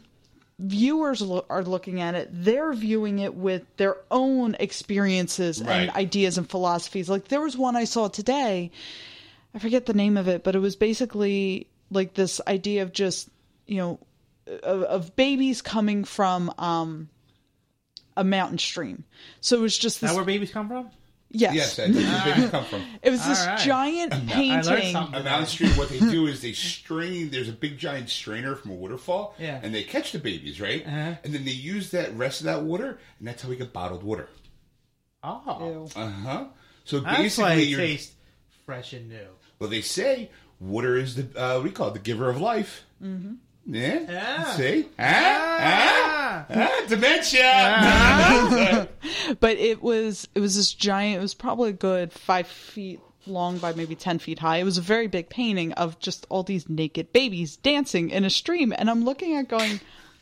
S3: viewers lo- are looking at it, they're viewing it with their own experiences
S1: Right.
S3: and ideas and philosophies. Like there was one I saw today. I forget the name of it, but it was basically like this idea of just, you know, of, of babies coming from um a mountain stream. So it was just
S4: Is
S3: this
S4: that where babies come from?
S3: Yes.
S1: Yes, that's where babies come from.
S3: it was this
S4: All right.
S3: giant
S4: I learned
S3: painting.
S4: something.
S1: On Mountain Street, what they do is they strain. There's a big giant strainer from a waterfall,
S4: Yeah.
S1: and they catch the babies, right?
S4: Uh-huh.
S1: And then they use that rest of that water, and that's how we get bottled water.
S4: Oh.
S3: Ew.
S1: Uh huh. So
S4: That's why
S1: basically,
S4: it
S1: you're
S4: tastes fresh and new.
S1: Well, they say water is the uh, we call it the giver of life. Yeah.
S4: Yeah.
S1: See? Ah, ah,
S4: Ah.
S1: ah, dementia.
S3: but it was it was this giant it was probably a good five feet long by maybe 10 feet high it was a very big painting of just all these naked babies dancing in a stream and i'm looking at going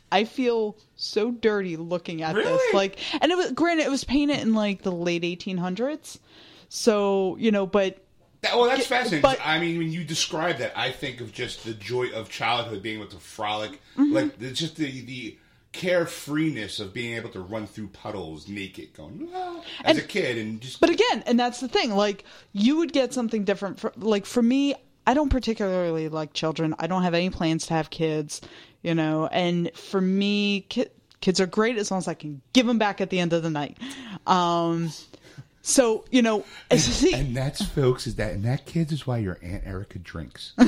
S3: i feel so dirty looking at this like and it was granted it was painted in like the late 1800s so you know but
S1: That- well, that's fascinating.
S3: but-
S1: I mean, when you describe that, I think of just the joy of childhood, being able to frolic,
S3: Mm-hmm.
S1: like it's just the the carefreeness of being able to run through puddles naked, going "Ah," as
S3: And-
S1: a kid, and just
S3: But again, and that's the thing. Like you would get something different. For, like for me, I don't particularly like children. I don't have any plans to have kids. You know, and for me, ki- kids are great as long as I can give them back at the end of the night. Um, so you know, see,
S1: And that's, folks, is that and that kids is why your aunt Erica drinks. Ma,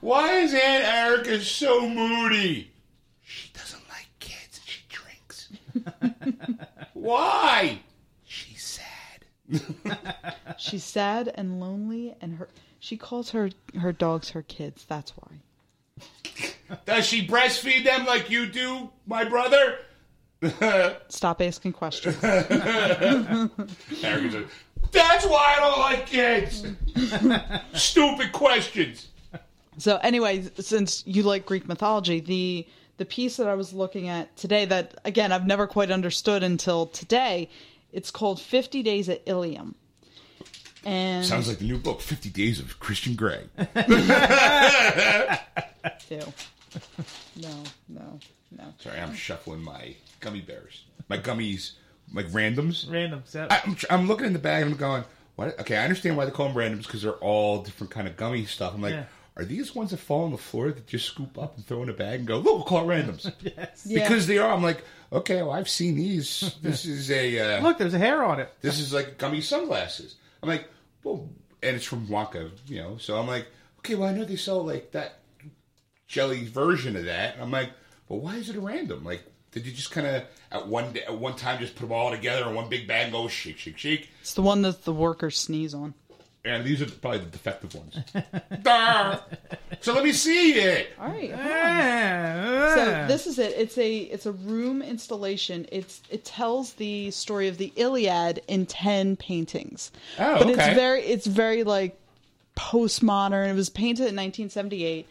S1: why is Aunt Erica so moody? She doesn't like kids and she drinks. why? She's sad.
S3: she's sad and lonely, and her she calls her her dogs her kids. That's why.
S1: Does she breastfeed them like you do, my brother?
S3: Stop asking questions.
S1: That's why I don't like kids. Stupid questions.
S3: So anyway, since you like Greek mythology, the the piece that I was looking at today that again I've never quite understood until today, it's called 50 Days at Iliam. And
S1: Sounds like the new book, 50 Days of Christian Grey.
S3: Ew. No, no, no.
S1: Sorry, I'm shuffling my gummy bears. My gummies, like randoms.
S4: Randoms. set.
S1: I- I'm, I'm looking in the bag and I'm going, what? Okay, I understand why they call them randoms because they're all different kind of gummy stuff. I'm like,
S4: Yeah.
S1: are these ones that fall on the floor that just scoop up and throw in a bag and go, look, we'll call it randoms?
S3: Yeah.
S1: Because they are. I'm like, okay, well, I've seen these. This is a uh,
S4: Look, there's a hair on it.
S1: this is like gummy sunglasses. I'm like, well, and it's from Wonka, you know. So I'm like, okay, well, I know they sell like that jelly version of that. And I'm like, well, why is it a random? Like, did you just kind of at one day, at one time just put them all together in one big bag and go shake, shake, shake?
S3: It's the one that the workers sneeze on.
S1: And these are probably the defective ones. So let me see it.
S3: All right. hold on.
S4: Ah,
S3: So this is it. It's a it's a room installation. It's it tells the story of the Iliad in ten paintings.
S1: Oh,
S3: but
S1: okay.
S3: it's very it's very like postmodern. It was painted in 1978.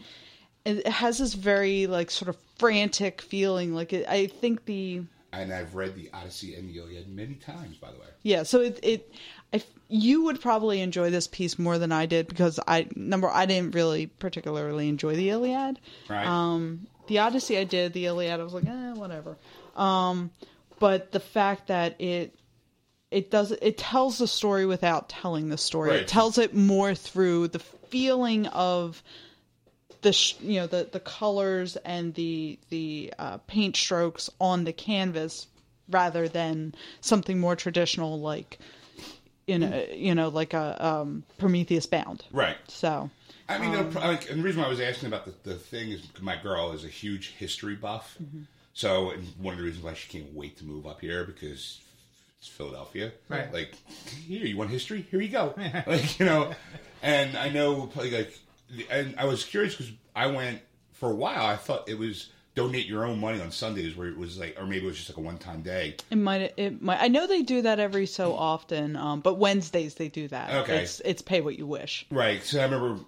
S3: It has this very like sort of frantic feeling. Like it, I think the
S1: And I've read the Odyssey and the Iliad many times, by the way.
S3: yeah. So it it I, you would probably enjoy this piece more than I did because I number I didn't really particularly enjoy the Iliad.
S1: Right.
S3: Um, the Odyssey I did, the Iliad I was like, eh, whatever. Um, but the fact that it it does it tells the story without telling the story.
S1: Right.
S3: It tells it more through the feeling of the sh- you know the the colors and the the uh, paint strokes on the canvas rather than something more traditional like you know you know like a um, Prometheus Bound.
S1: Right.
S3: So
S1: I mean, no, pro- like, and the reason why I was asking about the, the thing is my girl is a huge history buff. So, and one of the reasons why she can't wait to move up here because it's Philadelphia.
S4: Right.
S1: Like, here, you want history? Here you go. like, you know, and I know, like, like and I was curious because I went for a while. I thought it was donate your own money on Sundays, where it was like, or maybe it was just like a one time day.
S3: It might. It might. I know they do that every so often, um, but Wednesdays they do that.
S1: Okay.
S3: It's it's pay what you wish.
S1: Right. So I remember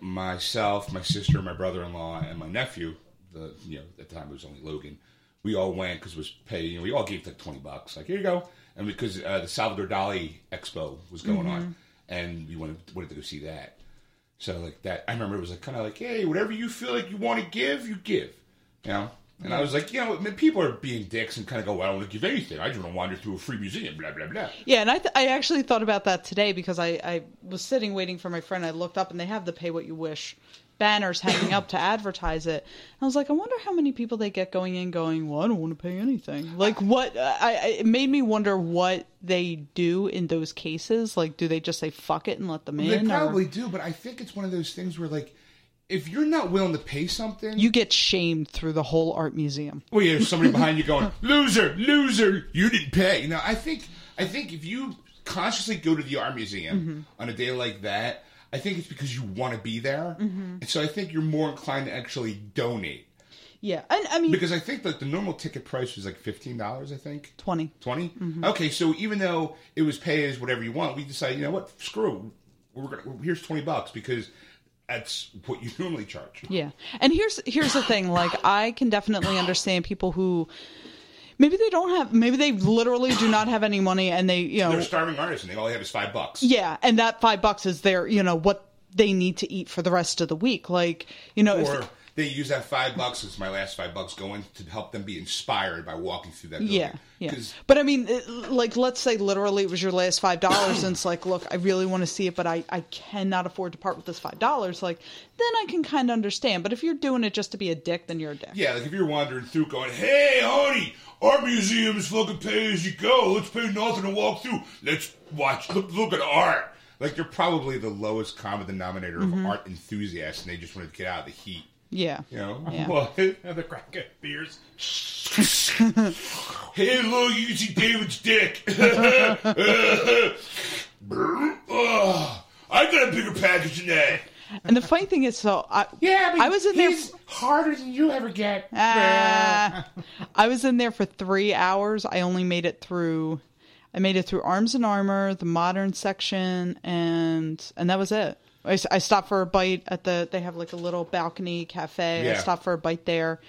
S1: myself, my sister, my brother-in-law, and my nephew. The you know at the time it was only Logan. We all went because it was pay. You know, we all gave like twenty bucks. Like here you go, and because uh, the Salvador Dali Expo was going on, and we wanted wanted to go see that. So like that, I remember it was like kind of like, hey, whatever you feel like you want to give, you give. You know. And I was like, you know, I mean, people are being dicks and kind of go, well, I don't want to give anything. I just want to wander through a free museum, blah, blah, blah.
S3: Yeah, and I th- I actually thought about that today because I I was sitting waiting for my friend. I looked up and they have the pay what you wish banners hanging up to advertise it. I was like, I wonder how many people they get going in, going, well, I don't want to pay anything. Like, what? I, I it made me wonder what they do in those cases. Like, do they just say fuck it and let them
S1: They
S3: in? or-
S1: probably do, but I think it's one of those things where, like, if you're not willing to pay something,
S3: you get shamed through the whole art museum.
S1: well, you have somebody behind you going, "Loser, loser, you didn't pay." You know, I think, I think if you consciously go to the art museum
S3: Mm-hmm.
S1: on a day like that, I think it's because you want to be there,
S3: Mm-hmm.
S1: and so I think you're more inclined to actually donate
S3: Yeah, and I mean,
S1: because I think that the normal ticket price was like fifteen dollars. I think.
S3: twenty.
S1: 20
S3: Mm-hmm.
S1: Okay, so even though it was pay as whatever you want, we decided, you know what, screw. We're gonna here's twenty bucks because that's what you normally charge.
S3: Yeah. And here's here's the thing, like I can definitely understand people who maybe they don't have maybe they literally do not have any money and they, you know
S1: They're starving artist and they all they have is five bucks.
S3: yeah, and that 5 bucks is their, you know, what they need to eat for the rest of the week. Like, you know, if-
S1: Or they use that five bucks as my last five bucks going to help them be inspired by walking through that building.
S3: yeah, yeah. But I mean, like, let's say literally it was your last five dollars, and it's like, look, I really want to see it, but I I cannot afford to part with this five dollars. Like, then I can kind of understand. But if you're doing it just to be a dick, then you're a dick.
S1: Yeah, like if you're wandering through going, hey, honey, our museum is fucking pay as you go. Let's pay nothing to walk through. Let's watch, look, look at art. Like you're probably the lowest common denominator of mm-hmm. art enthusiasts and they just wanted to get out of the heat.
S3: Yeah.
S1: You know?
S3: Yeah.
S1: What?
S4: the crack of beers.
S1: Hey, look, you can see David's dick. Ugh, I got a bigger package than that.
S3: And the funny thing is, so I
S1: Yeah, but
S3: I was in there.
S1: he's harder than you ever get.
S3: Ah. I was in there for three hours. I only made it through. I made it through Arms and Armor, the modern section, and and that was it. I stopped for a bite at the. They have like a little balcony cafe. I stopped for a bite there,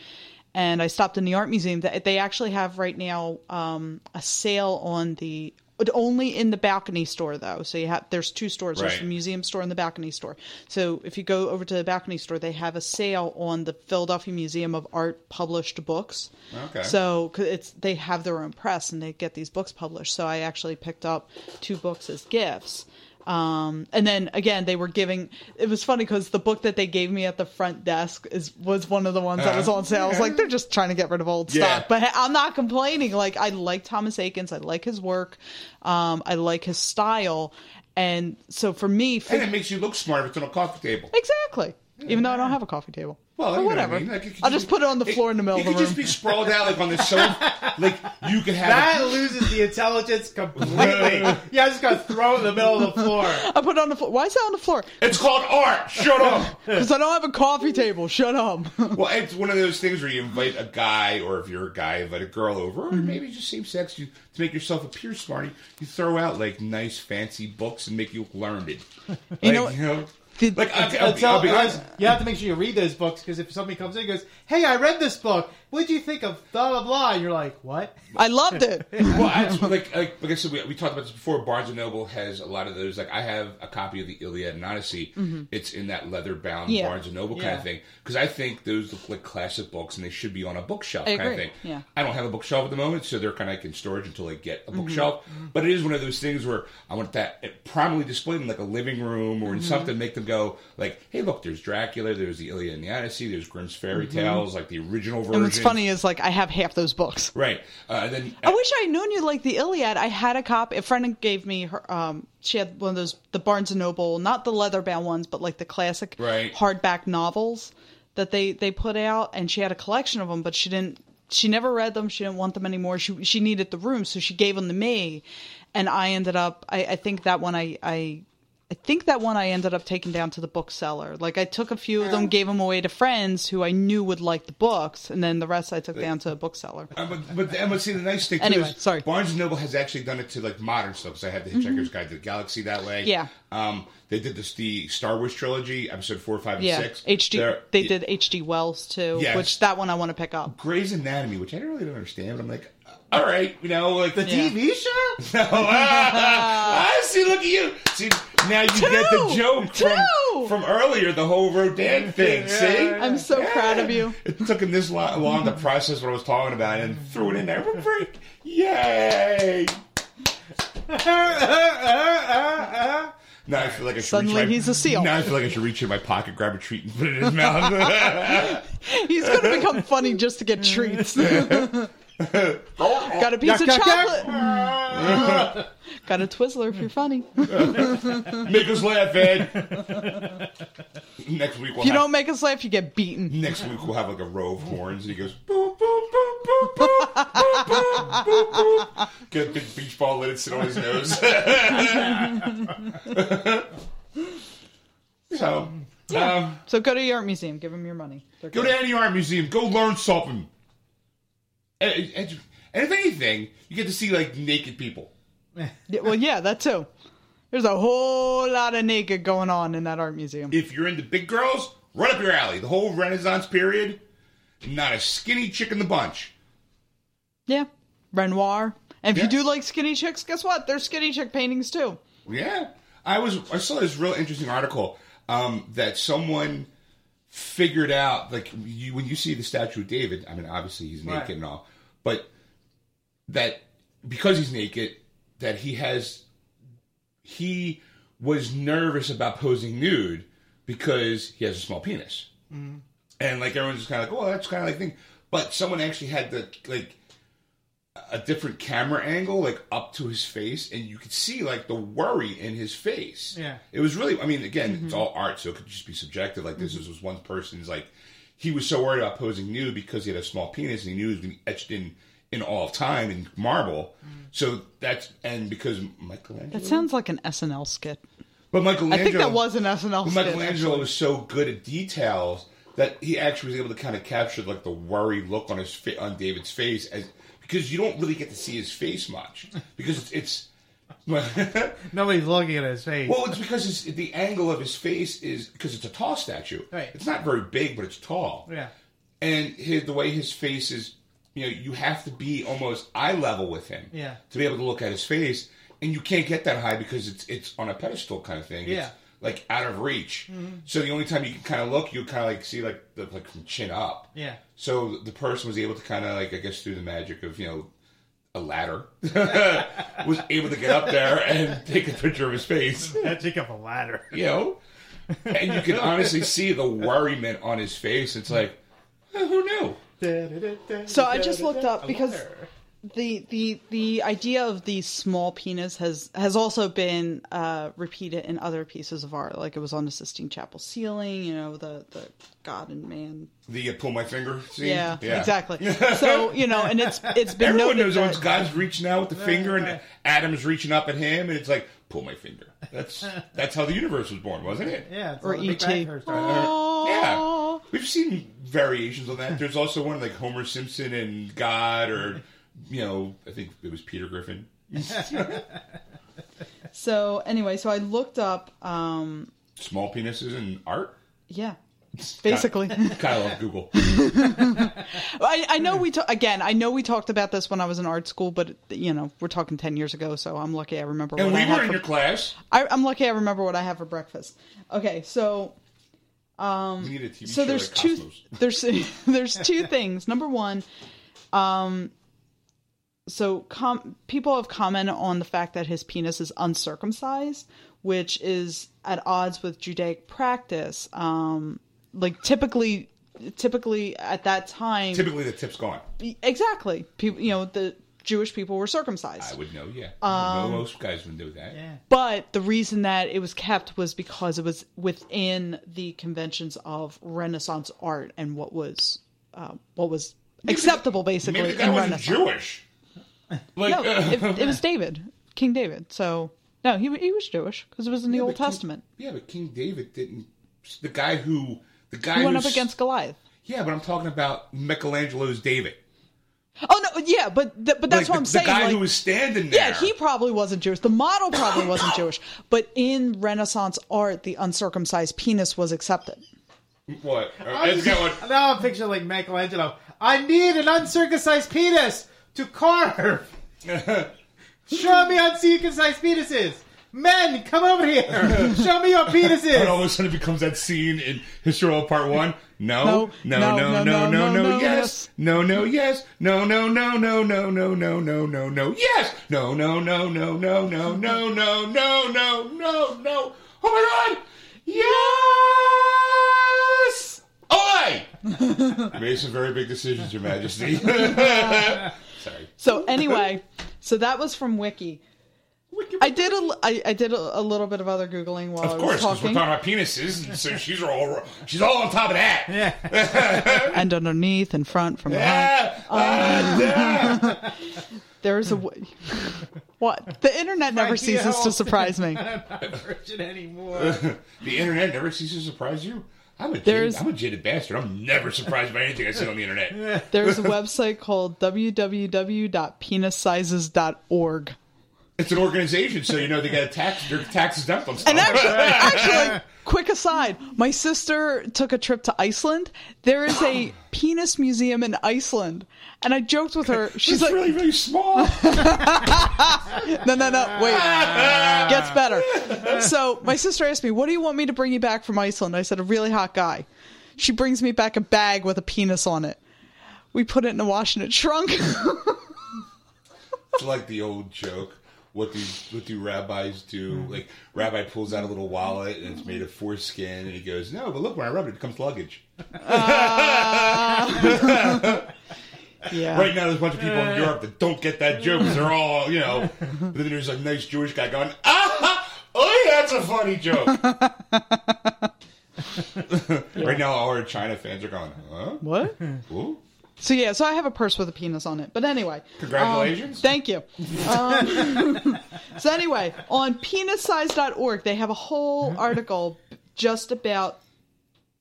S3: and I stopped in the art museum. They they actually have right now um, a sale on the. Only in the balcony store though, so you have there's two stores. There's the museum store and the balcony store. So if you go over to the balcony store, they have a sale on the Philadelphia Museum of Art published books.
S1: Okay.
S3: So 'cause it's they have their own press and they get these books published. So I actually picked up two books as gifts. Um, and then again, they were giving. It was funny because the book that they gave me at the front desk is was one of the ones that was on sale. I was like, they're just trying to get rid of old
S1: Uh-huh. Yeah.
S3: stock, but I'm not complaining. Like I like Thomas Eakins, I like his work, um, I like his style, and so for me,
S1: And it makes you look smart if it's on a coffee table.
S3: exactly. Even though I don't have a coffee table,
S1: Well,
S3: but
S1: you know what I
S3: whatever.
S1: mean. Like, it could
S3: I'll just put it on the floor in the middle
S1: It
S3: of the
S1: could
S3: room.
S1: just be sprawled out like on the sofa. like you could have.
S4: That
S1: a-
S4: loses the intelligence completely. yeah, I just gotta throw it in the middle of the floor.
S3: I put it on the floor. Why is that on the floor?
S1: it's called art. Shut up.
S3: Because I don't have a coffee table. Shut up.
S1: Well, it's one of those things where you invite a guy, or if you're a guy, invite a girl over,
S3: Mm-hmm.
S1: or maybe just same sex. You to make yourself appear smart. You throw out like nice, fancy books and make you look learned. Like,
S3: know-
S1: you know,
S3: Did-
S1: like I'll, uh, I'll, be,
S4: Until,
S1: I'll be honest.
S4: Uh, you have to make sure you read those books because if somebody comes in and goes, "Hey, I read this book. What did you think of blah blah blah?" And you're like, "What?"
S3: I loved it.
S1: Well, I, like, like like I said, we, we talked about this before. Barnes and Noble has a lot of those. Like, I have a copy of the Iliad and Odyssey. It's in that leather bound
S3: Mm-hmm. Yeah.
S1: Barnes and Noble kind
S4: Yeah.
S1: of thing because I think those look like classic books and they should be on a bookshelf
S3: I
S1: kind of thing.
S3: Yeah.
S1: I don't have a bookshelf at the moment, so they're kind of like in storage until I get
S3: Mm-hmm.
S1: a bookshelf. But it is one of those things where I want that prominently displayed in like a living room or in
S3: Mm-hmm.
S1: something, make them go like, "Hey, look, there's Dracula, there's the Iliad and the Odyssey, there's Grimm's fairy tales, like the original version."
S3: What's funny is like I have half those books.
S1: right? Uh, and then
S3: I wish I had known you like the Iliad. I had a copy. A friend gave me her. Um, she had one of those the Barnes and Noble, not the leather bound ones, but like the classic
S1: Right.
S3: hardback novels that they they put out, and she had a collection of them, but she didn't. She never read them. She didn't want them anymore. She she needed the room, so she gave them to me, and I ended up. I, I think that one I I. I think that one I ended up taking down to the bookseller. Like I took a few of them, gave them away to friends who I knew would like the books, and then the rest I took down to a bookseller.
S1: Uh, but, but, and but see, the nice thing too is
S3: sorry.
S1: Barnes and Noble has actually done it to like modern stuff. Because I had the Hitchhiker's Guide to the Galaxy that way.
S3: Mm-hmm. Yeah.
S1: Um, they did this the Star Wars trilogy, episode four, five, and
S3: Yeah,
S1: six.
S3: HD.
S1: They're-
S3: they did HD Wells too,
S1: Yes.
S3: which that one I want to pick up.
S1: Grey's Anatomy, which I really don't understand. But I'm like, all right, you know, like
S4: The
S3: Yeah.
S4: TV show? No.
S1: I see. Look at you. See, now you get the joke from from earlier, the whole Rodan thing. See,
S3: I'm so proud of you.
S1: It took him this lo- long to process what I was talking about and threw it in there. We're. Yay! Now I feel like I should
S3: Suddenly
S1: reach my,
S3: he's a seal.
S1: Now I feel like I should reach in my pocket, grab a treat, and put it in his mouth.
S3: He's going to become funny just to get treats. Got a piece of
S4: Yuck, yuck,
S3: chocolate. Got a Twizzler if you're funny.
S1: Make us laugh, Ed. Next week we'll
S3: If you
S1: have,
S3: don't make us laugh, you get beaten.
S1: next week we'll have like a row of horns, and he goes boop boop boop boop boop boop boop boop boop. Get a big beach ball, let it sit on his nose. so, um,
S3: So go to the art museum. Give them your money. They're
S1: go
S3: good.
S1: to any art museum, go learn something. And, and, and if anything, you get to see like naked people.
S3: Yeah, well, yeah, that too. There's a whole lot of naked going on in that art museum.
S1: If you're into big girls, run up your alley. The whole Renaissance period, not a skinny chick in the bunch.
S3: Yeah, Renoir. And if
S1: Yeah.
S3: you do like skinny chicks, guess what? There's skinny chick paintings too.
S1: Yeah, I was. I saw this real interesting article um, that someone figured out. Like you, when you see the statue of David, I mean, obviously he's naked
S4: Right.
S1: and all, but that because he's naked, that he has he was nervous about posing nude because he has a small penis, and like everyone's just kind of like, oh, that's kind of like thing. But someone actually had the like a different camera angle, like up to his face, and you could see like the worry in his face.
S4: Yeah.
S1: it was really. I mean, again,
S3: Mm-hmm.
S1: it's all art, so it could just be subjective. Like this was one person's like he was so worried about posing nude because he had a small penis and he knew it was going to be etched in in all of time in marble. So that's and because Michelangelo,
S3: That sounds like an SNL skit.
S1: but Michelangelo,
S3: I think that was an SNL
S1: but
S3: skit.
S1: Michelangelo was so good at details that he actually was able to kind of capture like the worried look on his fa- on David's face as because you don't really get to see his face much because it's. it's well,
S4: Nobody's looking at his face.
S1: Well, it's because it's, the angle of his face is because it's a tall statue.
S4: Right.
S1: It's not very big, but it's tall.
S4: yeah.
S1: And his, the way his face is, you know, you have to be almost eye level with him.
S4: Yeah.
S1: To be able to look at his face, and you can't get that high because it's it's on a pedestal kind of thing. It's,
S4: Yeah.
S1: like out of reach. Mm-hmm. So the only time you can kind of look, you kind of like see like the like from chin up.
S4: Yeah.
S1: So the person was able to kind of like I guess through the magic of you know a ladder, was able to get up there and take a picture of his face.
S4: That take up a ladder.
S1: You know, and you can honestly see the worriment on his face. It's like, who knew?
S3: So I just looked up because the the the idea of the small penis has has also been uh, repeated in other pieces of art. Like it was on the Sistine Chapel ceiling. You know, the the God and man.
S1: The uh, pull my finger scene.
S3: Yeah, exactly. So you know, and it's it's been
S1: Everyone knows
S3: that,
S1: once God's reaching out with the finger and Adam's reaching up at him, and it's like pull my finger. That's that's how the universe was born, wasn't it?
S4: Yeah, it's
S3: Or
S4: all the Big
S3: E.T..
S4: Bang Theory started.
S3: Aw.
S1: Yeah, we've seen variations on that. There's also one like Homer Simpson and God, or you know, I think it was Peter Griffin.
S3: So anyway, so I looked up. um
S1: Small penises in art.
S3: Yeah, basically.
S1: Kind of Google.
S3: I, I know we ta- again. I know we talked about this when I was in art school, but you know we're talking ten years ago, so I'm lucky I remember.
S1: And
S3: what I
S1: we
S3: had
S1: were in
S3: for-
S1: your class.
S3: I, I'm lucky I remember what I have for breakfast. Okay, so
S1: we need a TV
S3: so
S1: show
S3: there's
S1: like
S3: two
S1: Cosmos.
S3: there's there's two things. Number one, um, so com- people have commented on the fact that his penis is uncircumcised, which is at odds with Judaic practice. Um, like typically, typically at that time,
S1: Typically, the tip's gone.
S3: exactly, people, you know, the Jewish people were circumcised.
S1: I would know. Yeah,
S3: Um,
S1: most guys would know that.
S4: Yeah.
S3: But the reason that it was kept was because it was within the conventions of Renaissance art and what was uh, what was acceptable, basically.
S1: Maybe the
S3: in
S1: wasn't
S3: Renaissance.
S1: Jewish. Like,
S3: No, it, it was David, King David. So no, he he was Jewish because it was in the
S1: Yeah,
S3: Old
S1: but King-
S3: Testament.
S1: yeah, but King David didn't. The guy who the guy
S3: He went up against Goliath.
S1: Yeah, but I'm talking about Michelangelo's David.
S3: Oh no, yeah, but th- but that's
S1: like
S3: what I'm
S1: the
S3: saying.
S1: guy
S3: like-
S1: who was standing there.
S3: yeah, he probably wasn't Jewish. The model probably wasn't Jewish. But in Renaissance art, the uncircumcised penis was accepted.
S1: What? Uh,
S4: I'm
S1: one.
S4: Now I'm picturing like Michelangelo. I need an uncircumcised penis to carve. Show me uncircumcised penises. Men, come over here. Show me your penises.
S1: And all of a sudden it becomes that scene in Historical Part 1. No,
S3: No,
S1: no,
S3: no,
S1: no, no, yes. No, no, yes. No, no, no, no, no, no, no, no, no, no, yes. No, no, no, no, no, no, no, no, no, no, no, no. Oh my god! Yes! Oi! You made some very big decisions, Your Majesty. Sorry.
S3: So anyway, so that was from Wiki. I did a, I, I did a, a little bit of other googling while I
S1: Of
S3: was
S1: course, we're
S3: talking,
S1: talking about penises, and so she's all she's all on top of that. Yeah.
S3: and underneath and front from behind.
S1: Yeah, ah, yeah.
S3: There's a w- what the internet never
S4: Frankie,
S3: ceases to surprise me.
S4: I'm not virgin anymore.
S1: The internet never ceases to surprise you. I'm a, jaded, I'm a jaded bastard. I'm never surprised by anything I see on the internet.
S3: There's a website called www.penissizes.org.
S1: It's an organization, so you know they got tax their tax exempt on stuff.
S3: And actually, actually, quick aside, my sister took a trip to Iceland. There is a penis museum in Iceland, and I joked with her. She's
S1: it's
S3: like,
S1: really, really small.
S3: No, no, no. Wait. Gets better. So my sister asked me, "What do you want me to bring you back from Iceland?" I said, "A really hot guy." She brings me back a bag with a penis on it. We put it in a wash and it shrunk.
S1: it's like the old joke. What do what do rabbis do? Like rabbi pulls out a little wallet and it's made of foreskin, and he goes, "No, but look, when I rub it, it becomes luggage."
S3: yeah.
S1: Right now, there's a bunch of people in Europe that don't get that joke because they're all, you know. But then there's a nice Jewish guy going, ah, oh, yeah, that's a funny joke. right now, all our China fans are going, huh?
S3: What?
S1: Ooh.
S3: So yeah, so I have a purse with a penis on it. But anyway,
S1: Congratulations.
S3: um, thank you. Um, so anyway, on penissize.org, they have a whole article just about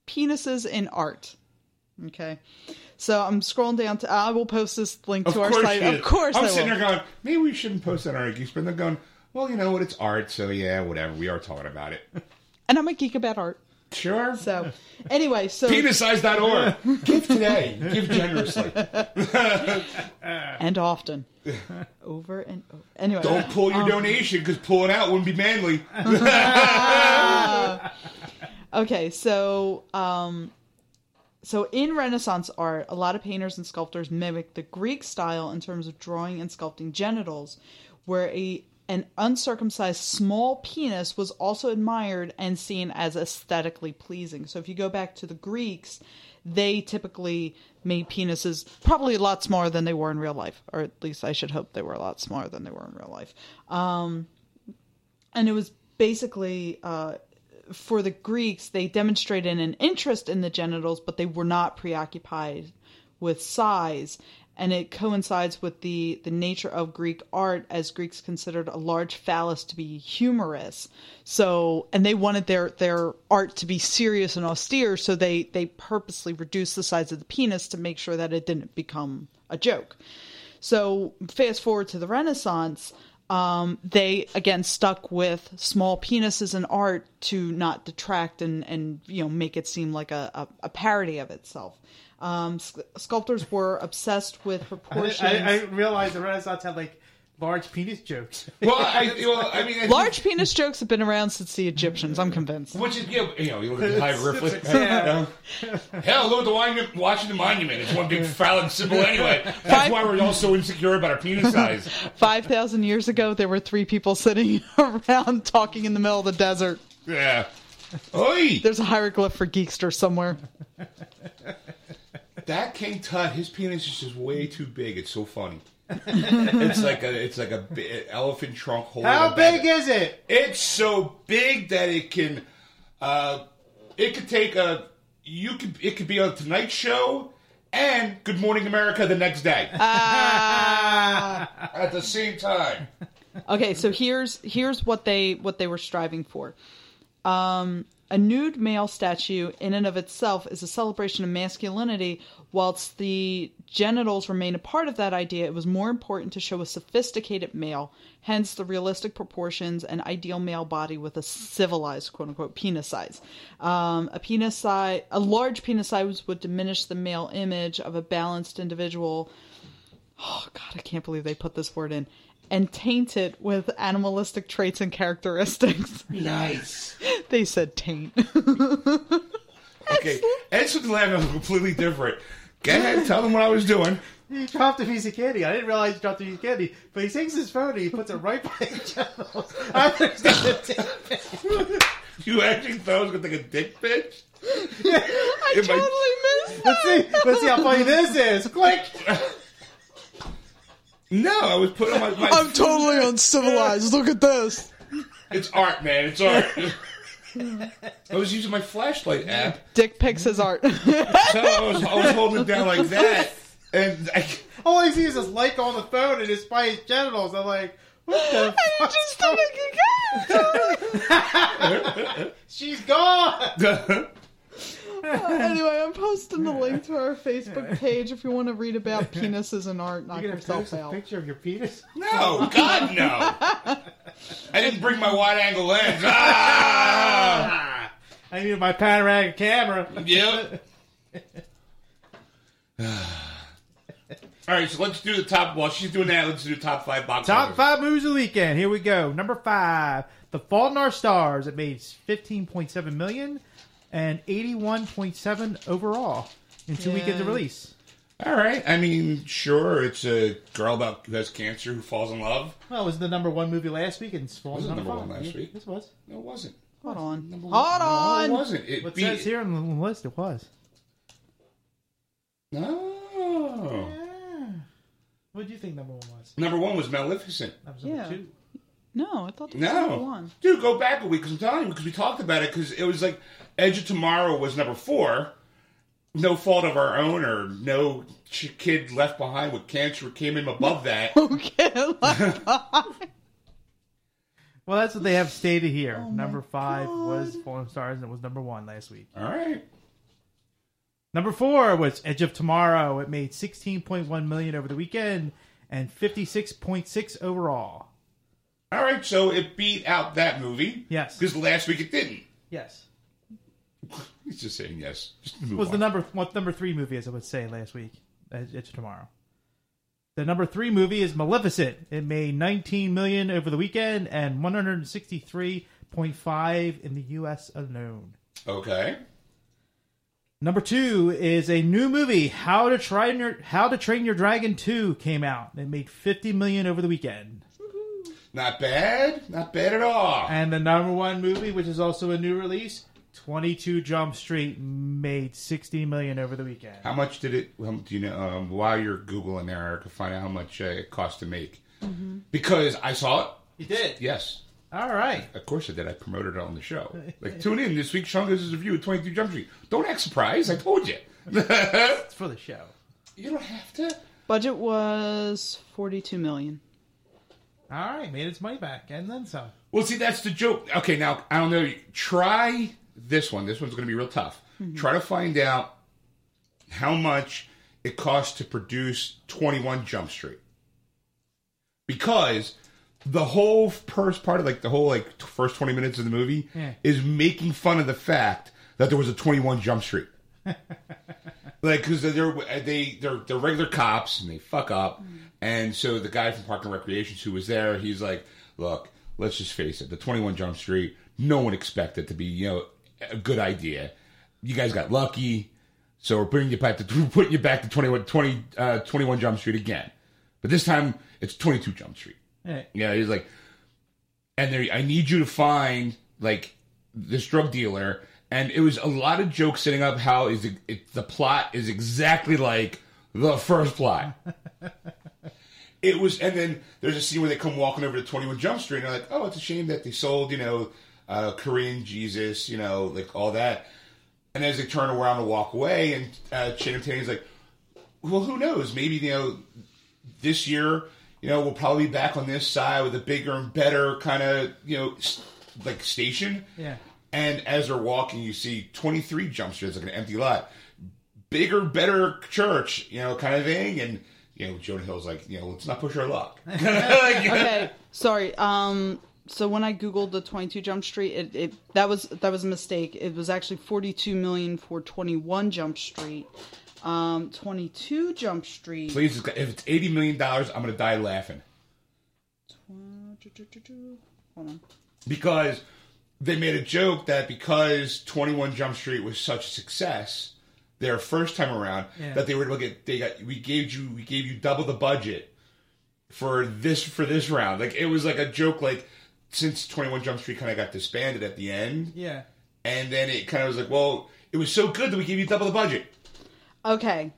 S3: penises in art. Okay. So I'm scrolling down to. I will post this link
S1: Of
S3: to our site. Of course,
S1: I'm
S3: I
S1: sitting
S3: will.
S1: there going, maybe we shouldn't post that on our Geeks, but they're going, well, you know what? It's art, so yeah, whatever. We are talking about it.
S3: And I'm a geek about art.
S1: Sure.
S3: So anyway, so
S1: Penisize.org. Give today. Give generously.
S3: and often, over and over. Anyway,
S1: Don't pull
S3: Um,
S1: your donation because pulling out wouldn't be manly.
S3: okay, so um, so in Renaissance art, a lot of painters and sculptors mimic the Greek style in terms of drawing and sculpting genitals, where a an uncircumcised small penis was also admired and seen as aesthetically pleasing. So if you go back to the Greeks, they typically made penises probably a lot smaller than they were in real life, or at least I should hope they were a lot smaller than they were in real life. Um, and it was basically uh, for the Greeks, they demonstrated an interest in the genitals, but they were not preoccupied with size. And it coincides with the, the nature of Greek art, as Greeks considered a large phallus to be humorous. So, and they wanted their, their art to be serious and austere, so they, they purposely reduced the size of the penis to make sure that it didn't become a joke. So, fast forward to the Renaissance, um, they again stuck with small penises in art to not detract and, and you know make it seem like a, a, a parody of itself. Um, sc- sculptors were obsessed with
S4: I,
S3: proportions.
S4: I, I realized the Renaissance had like large penis jokes.
S1: Well, I, well, I mean, I think-
S3: Large penis jokes have been around since the Egyptians. I'm convinced.
S1: Which is, you know, you know, you look at the hieroglyphic.
S4: Yeah.
S1: Um, hell, look at the Washington, Washington Monument. It's one big phallic symbol anyway. That's
S3: Five-
S1: why we're all so insecure about our penis size.
S3: Five thousand years ago, there were three people sitting around talking in the middle of the desert.
S1: Yeah. Oi!
S3: There's a hieroglyph for Geekster somewhere.
S1: That King Tut, his penis is just way too big. It's so funny. It's like a, it's like a bi- elephant trunk holding.
S4: How
S1: a
S4: big is it?
S1: It's so big that it can, uh, it could take a, you could, it could be on the Tonight Show and Good Morning America the next day at the same time.
S3: Okay, so here's here's what they what they were striving for. Um, a nude male statue, in and of itself, is a celebration of masculinity. Whilst the genitals remain a part of that idea, it was more important to show a sophisticated male. Hence, the realistic proportions and ideal male body with a civilized "quote unquote" penis size. Um, a penis size, a large penis size, would diminish the male image of a balanced individual oh god i can't believe they put this word in and taint it with animalistic traits and characteristics
S1: Nice.
S3: they said taint
S1: Okay, Ed's with the laugh was completely different. Go ahead, tell them what I was doing.
S4: He dropped a piece of candy. I didn't realize he dropped a piece of candy, but he takes his phone and he puts it right by his genitals. I understand it.
S1: You actually thought I was gonna take a dick pitch?
S3: i
S1: Am I-
S3: totally missed
S4: Let's see. Let's see how funny this is. Click.
S1: No, I was putting my. my
S3: i'm totally uncivilized look at this
S1: It's art, man. It's art. I was using my flashlight app,
S3: dick pics his art
S1: so I was, I was holding it down like that, and I,
S4: All I see is this light on the phone and it's by his genitals. I'm like, what the fuck?
S3: just to make it
S4: She's gone.
S3: go. anyway i'm posting the link to our facebook page if you want to read about penises and art knock
S4: You're gonna
S3: yourself
S4: post a
S3: out
S4: picture of your penis?
S1: no, God no. I didn't bring my wide angle lens. Ah,
S4: Ah, I needed my panoramic camera.
S1: yep. All right, so let's do the top. While she's doing that, let's do the top five box
S4: Top
S1: office.
S4: five movies of the weekend. Here we go. Number five, The Fault in Our Stars. It made 15.7 million and 81.7 overall in two
S3: Yeah.
S4: weekends of release.
S1: All right. I mean, sure, it's a girl about who has cancer who falls in love.
S4: Well, it was the number one movie last week, and it's
S1: Was it
S4: number,
S1: number
S4: five.
S1: one last week?
S4: This was.
S1: No, it wasn't.
S3: hold on
S1: Number
S3: hold
S1: one. No,
S3: on
S1: it wasn't. It
S4: What
S1: beat-
S4: says here on the list? It was.
S1: No.
S4: What do you think number one was?
S1: Number one was Maleficent.
S4: That was number
S3: Yeah.
S4: two.
S3: No i thought it was number
S1: No,
S3: one
S1: dude, go back a week because I'm telling you because we talked about it because it was like Edge of Tomorrow was number four. No fault of our own or no ch- kid left behind with cancer came in above that.
S3: okay like,
S4: Well, that's what they have stated here.
S3: Oh
S4: number five
S3: God.
S4: was Fallen Stars, and it was number one last week.
S1: All right.
S4: Number four was Edge of Tomorrow. It made 16.1 million over the weekend and 56.6 overall.
S1: All right, so it beat out that movie.
S4: Yes.
S1: Because last week it didn't.
S4: Yes.
S1: He's just saying yes. Just
S4: Was the number what number three movie as I would say last week? Edge Tomorrow. The number three movie is Maleficent. It made 19 million over the weekend and 163.5 in the U.S. alone.
S1: Okay.
S4: Number two is a new movie, How to Train Your How to Train Your Dragon Two, came out. It made fifty million over the weekend.
S1: Not bad. Not bad at all.
S4: And the number one movie, which is also a new release, Twenty Two Jump Street, made sixty million over the weekend.
S1: How much did it? Um, do you know? Um, while you're googling there, I can find out how much uh, it cost to make. Because I saw it.
S4: You did.
S1: Yes,
S4: All right.
S1: of course I did. I promoted it on the show. Like, tune in this week. Sean gives his review of 22 Jump Street. Don't act surprised. I told you.
S4: It's for the show.
S1: you don't have to.
S3: Budget was 42 million.
S4: All right, made its money back and then some.
S1: Well, see, that's the joke. Okay, now I don't know. Try this one. This one's going to be real tough. Mm-hmm. Try to find out how much it costs to produce 21 Jump Street. Because the whole first part of like the whole like first 20 minutes of the movie
S4: Yeah.
S1: is making fun of the fact that there was a 21 Jump Street. like because they're they they're they're regular cops and they fuck up, mm. And so the guy from Park and Recreations who was there, he's like, look, let's just face it, the Twenty One Jump Street, no one expected to be you know a good idea. You guys got lucky, so we're putting you back to we're putting you back to 21, 20, uh, 21 Jump Street again, but this time it's twenty two Jump Street.
S4: Yeah.
S1: Yeah, he's like, and there, I need you to find like this drug dealer, and it was a lot of jokes setting up how is it, it, the plot is exactly like the first plot. it was, and then there's a scene where they come walking over to 21 Jump Street, and they're like, oh, it's a shame that they sold, you know, uh, Korean Jesus, you know, like all that. And as they turn around to walk away, and uh, Channing Tatum's like, well, who knows? Maybe you know this year, you know, we'll probably be back on this side with a bigger and better kind of, you know, s- like station.
S4: Yeah.
S1: And as they're walking, you see 23 Jump Street, it's like an empty lot. Bigger, better church, you know, kind of thing. And, you know, Jonah Hill's like, you know, let's not push our luck.
S3: Okay, sorry. Um, so when I googled the 22 Jump Street, it, it that was that was a mistake. It was actually 42 million for 21 Jump Street. Um, 22 Jump Street.
S1: Please, if it's $80 million, I'm going to die laughing.
S3: Hold on.
S1: because they made a joke that because 21 Jump Street was such a success their first time around
S4: Yeah.
S1: that they were able to get they got we gave you we gave you double the budget for this for this round like it was like a joke like since 21 Jump Street kind of got disbanded at the end
S4: Yeah.
S1: and then it kind of was like well it was so good that we gave you double the budget
S3: Okay.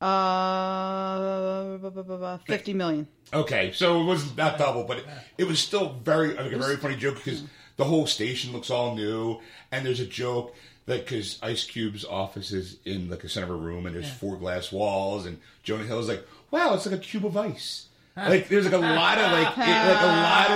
S3: Uh, bu- bu- bu- bu- 50 million.
S1: Okay, so it was not double, but it, it was still very like a very funny joke because the whole station looks all new, and there's a joke that because Ice Cube's office is in like a center of a room, and there's four glass walls, and Jonah Hill's like, "Wow, it's like a cube of ice." Like there's like a lot of like it, like a lot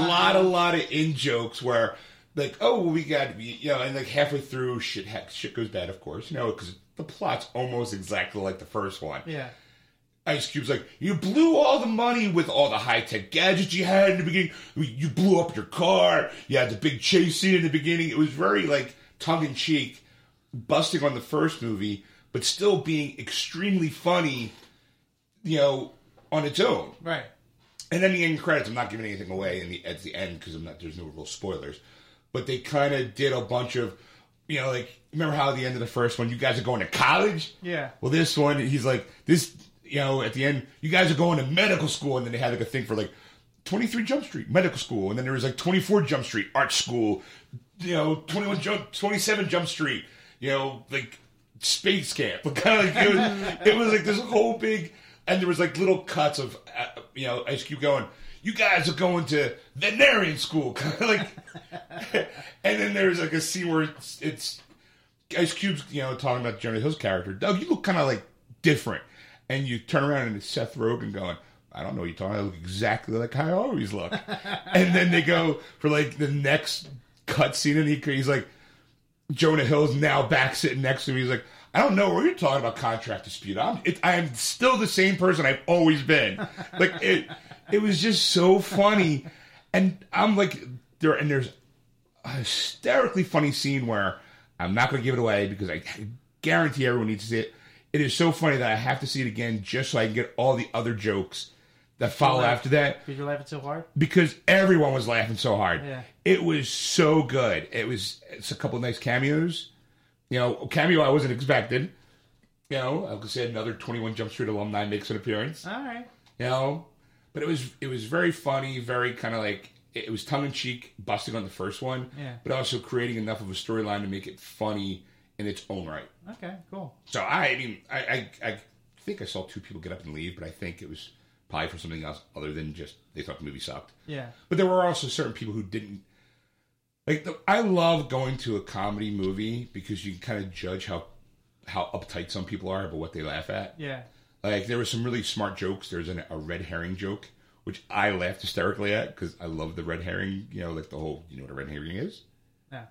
S1: of lot a lot of in jokes where like oh we got you know and like halfway through shit ha- shit goes bad of course you know because the plot's almost exactly like the first one
S4: Yeah.
S1: Ice Cube's like, you blew all the money with all the high tech gadgets you had in the beginning. You blew up your car. You had the big chase scene in the beginning. It was very like tongue in cheek, busting on the first movie, but still being extremely funny, you know, on its own.
S4: Right.
S1: And then the end credits, I'm not giving anything away in the at the end because I'm not. There's no real spoilers, but they kind of did a bunch of, you know, like remember how at the end of the first one, you guys are going to college.
S4: Yeah.
S1: Well, this one, he's like this. You know, at the end, you guys are going to medical school, and then they had like a thing for like 23 Jump Street medical school, and then there was like 24 Jump Street art school. You know, 21 Jump, 27 Jump Street. You know, like space camp. But kind of like it was, it was like this whole big, and there was like little cuts of uh, you know Ice Cube going. You guys are going to veterinarian school, kind of like, and then there's like a scene where it's, it's Ice Cube's, you know, talking about Jonah Hill's character. Doug, you look kind of like different, and you turn around and it's Seth Rogen going. I don't know what you're talking. I look exactly like how I always look. and then they go for like the next cut scene, and he, he's like, Jonah Hill's now back sitting next to me. He's like, I don't know what you're talking about contract dispute. I'm it, I am still the same person I've always been. Like it, it was just so funny, and I'm like there, and there's a hysterically funny scene where I'm not going to give it away because I guarantee everyone needs to see it. It is so funny that I have to see it again just so I can get all the other jokes that follow
S4: laugh.
S1: after that
S4: Did you laugh so hard?
S1: because everyone was laughing so hard.
S4: Yeah.
S1: It was so good. It was it's a couple nice cameos, You know, cameo I wasn't expected. You know, I could say another Twenty One Jump Street alumni makes an appearance.
S4: All right.
S1: You know, but it was it was very funny, very kind of like it was tongue in cheek, busting on the first one,
S4: Yeah.
S1: but also creating enough of a storyline to make it funny in its own right.
S4: Okay. Cool.
S1: So I, I mean, I, I I think I saw two people get up and leave, but I think it was probably for something else other than just they thought the movie sucked.
S4: Yeah.
S1: But there were also certain people who didn't. Like the, I love going to a comedy movie because you can kind of judge how how uptight some people are about what they laugh at.
S4: Yeah.
S1: Like there were some really smart jokes. There's an, a red herring joke which I laughed hysterically at because I love the red herring. You know, like the whole you know what a red herring is.
S4: Yeah.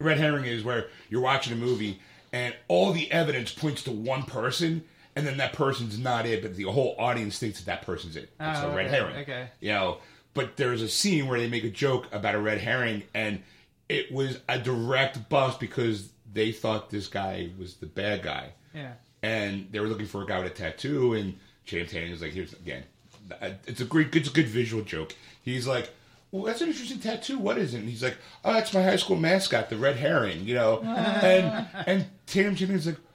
S1: Red herring is where you're watching a movie and all the evidence points to one person, and then that person's not it, but the whole audience thinks that that person's it. It's
S4: Oh,
S1: a ah, red
S4: okay,
S1: herring.
S4: okay.
S1: You know, but there's a scene where they make a joke about a red herring, and it was a direct bust because they thought this guy was the bad guy
S4: Yeah.
S1: and they were looking for a guy with a tattoo, and Tatum was like, "Here's again, it's a great, it's a good visual joke." He's like, "Well, that's an interesting tattoo. What is it?" And he's like, "Oh, that's my high school mascot, the red herring." You know, and and Tatum Tatum's like, well,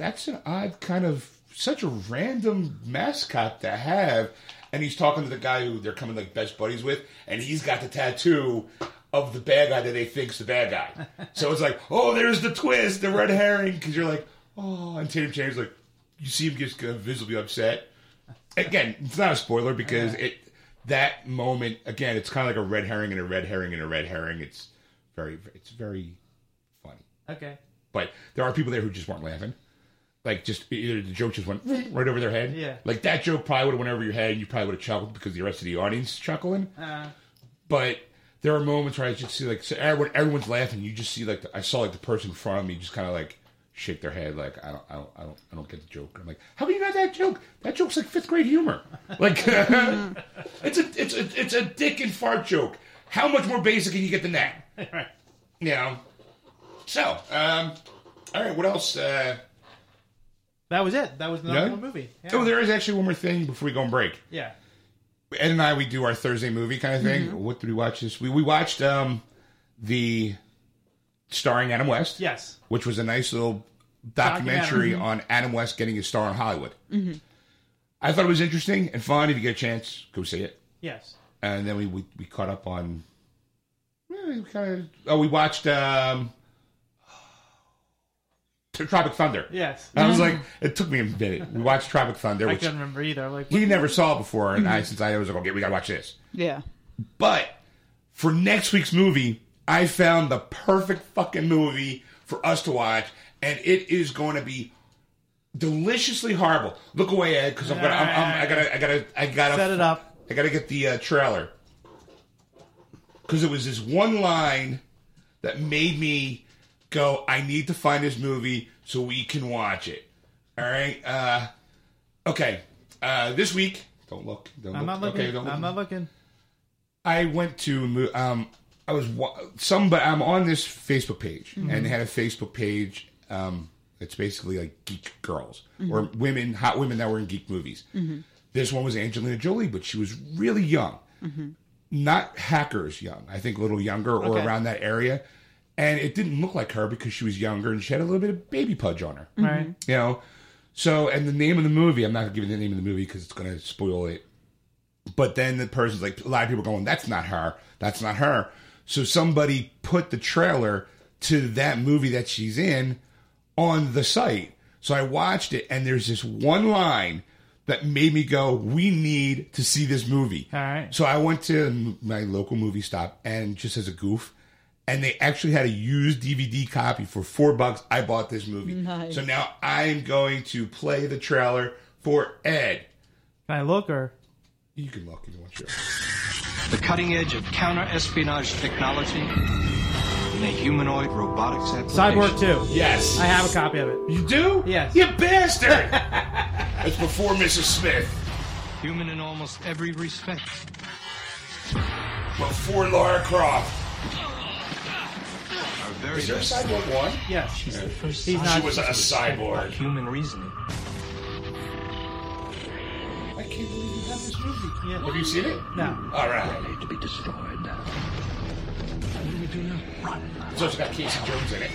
S1: "That's an odd kind of such a random mascot to have." And he's talking to the guy who they're coming like best buddies with, and he's got the tattoo of the bad guy that they think's the bad guy. So it's like, oh, there's the twist, the red herring, because you're like, oh, and Tatum Chang's like, you see him of visibly upset. Again, it's not a spoiler because it that moment again, it's kind of like a red herring and a red herring and a red herring. It's very, it's very funny.
S4: Okay.
S1: But there are people there who just weren't laughing. Like just either the joke just went right over their head.
S4: Yeah.
S1: Like that joke probably would have went over your head and you probably would have chuckled because the rest of the audience is chuckling.
S4: Uh,
S1: But there are moments where I just see like so everyone, everyone's laughing. You just see like the, I saw like the person in front of me just kind of like shake their head like I don't I don't I don't I don't get the joke. I'm like, how can you not that joke? That joke's like fifth grade humor. Like it's a it's a it's a dick and fart joke. How much more basic can you get than that?
S4: right.
S1: You know. So, um, all right. What else? Uh,
S4: That was it. That was the one movie. Yeah.
S1: Oh, there is actually one more thing before we go on break.
S4: yeah.
S1: Ed and I we do our Thursday movie kind of thing.
S4: Mm-hmm.
S1: What did we watch this? We we watched um the starring Adam West.
S4: Yes.
S1: which was a nice little documentary
S4: Documentary.
S1: on Adam West getting his star in Hollywood. I thought it was interesting and fun. If you get a chance, go see it.
S4: Yes.
S1: And then we we, we caught up on. eh, we kind of oh we watched um, Tropic Thunder.
S4: Yes.
S1: I was like, it took me a minute. We watched Tropic Thunder,
S4: I
S1: which
S4: couldn't remember either. Like,
S1: he never saw it before, and I since I was like, okay, we gotta watch this.
S3: Yeah.
S1: But for next week's movie, I found the perfect fucking movie for us to watch, and it is going to be deliciously horrible. Look away, Ed, because I'm gonna, I'm, I'm, I gotta, I gotta, I gotta
S4: set it up.
S1: I gotta get the uh, trailer because it was this one line that made me go, I need to find this movie so we can watch it. All right. Uh, okay. Uh, this week, don't look. Don't
S4: I'm
S1: look.
S4: not looking.
S1: Okay, don't
S4: I'm not looking.
S1: I went to um I was wa- some but I'm on this Facebook page
S4: Mm-hmm.
S1: and they had a Facebook page um it's basically like geek girls or women hot women that were in geek movies. This one was Angelina Jolie but she was really young. Not hackers young. I think a little younger or
S4: Okay.
S1: around that area. And it didn't look like her because she was younger and she had a little bit of baby pudge on her.
S4: Right. Mm-hmm.
S1: You know, so and the name of the movie, I'm not gonna give you the name of the movie because it's gonna spoil it. But then the person's like, a lot of people are going, that's not her, that's not her. So somebody put the trailer to that movie that she's in on the site. So I watched it, and there's this one line that made me go, we need to see this movie.
S4: All right.
S1: So I went to my local movie stop, and just as a goof, and they actually had a used DVD copy for four bucks. I bought this movie.
S3: Nice.
S1: So now I'm going to play the trailer for Ed.
S4: Can I look or?
S1: You can look if you want to.
S5: The cutting edge of counter espionage technology in a humanoid robotics application.
S4: Cyborg 2.
S1: Yes.
S4: I have a copy of it.
S1: You do?
S4: Yes.
S1: You bastard! It's before Mrs. Smith.
S5: Human in almost every respect.
S1: Before Lara Croft.
S5: Our very
S1: Is there a
S5: best
S1: Cyborg 1?
S4: Yes.
S5: first
S4: He's
S1: She was a cyborg.
S5: human reasoning.
S1: I can't believe you have this movie.
S4: Yeah.
S1: Have you seen it?
S4: No.
S1: All right.
S6: to be destroyed. What do we do now? Run.
S1: It's also got Casey Jones in it.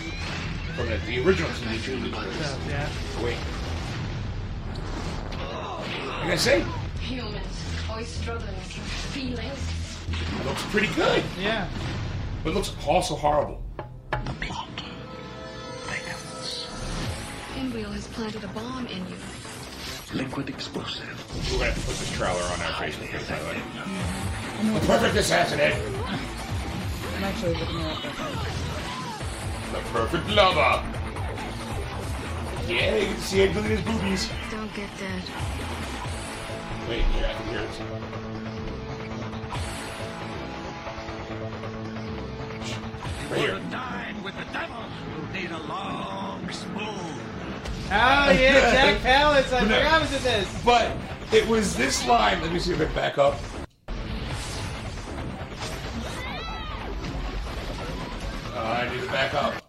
S1: from the, the original Teenage Mutant Ninja
S4: yeah.
S1: Wait. What can I say?
S6: Humans, always struggling with your feelings.
S1: It looks pretty good,
S4: Yeah.
S1: but it looks also horrible.
S6: Pinwheel has planted a bomb in you.
S7: Liquid explosive.
S1: We're gonna have to put this trailer on our Facebook page, by the way. The perfect assassinate. Eh?
S3: I'm actually looking at that.
S1: The perfect lover. Yeah, you can see Angelina's boobies.
S6: Don't get dead.
S1: Wait, here, I can hear it. Right here.
S7: Dine with the devil. You'll need a long spoon.
S4: Oh, yeah, Jack Palance. I forgot was in this.
S1: But it was this line. Let me see if I can back up. Oh, I need to back up.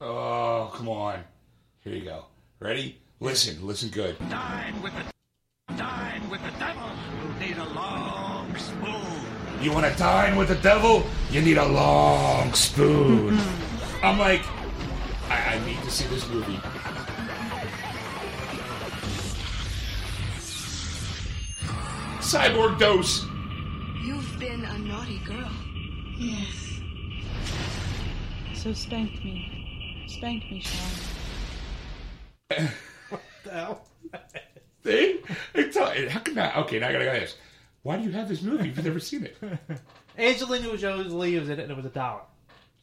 S1: Oh, come on. Here you go. Ready? Listen, listen good.
S7: Dine with the dine with the devil. You'll need a long spoon.
S1: You want to dine with the devil? You need a long spoon. Mm-hmm. I'm like, I, I need to see this movie. Cyborg dose.
S6: You've been a naughty girl. Yes.
S3: So spank me. Spank me, Sean.
S4: What the hell?
S1: See? It's all- How can I? Okay, now I gotta go this. Why do you have this movie if you've never seen it?
S4: Angelina Jolie was in it, and it was a dollar.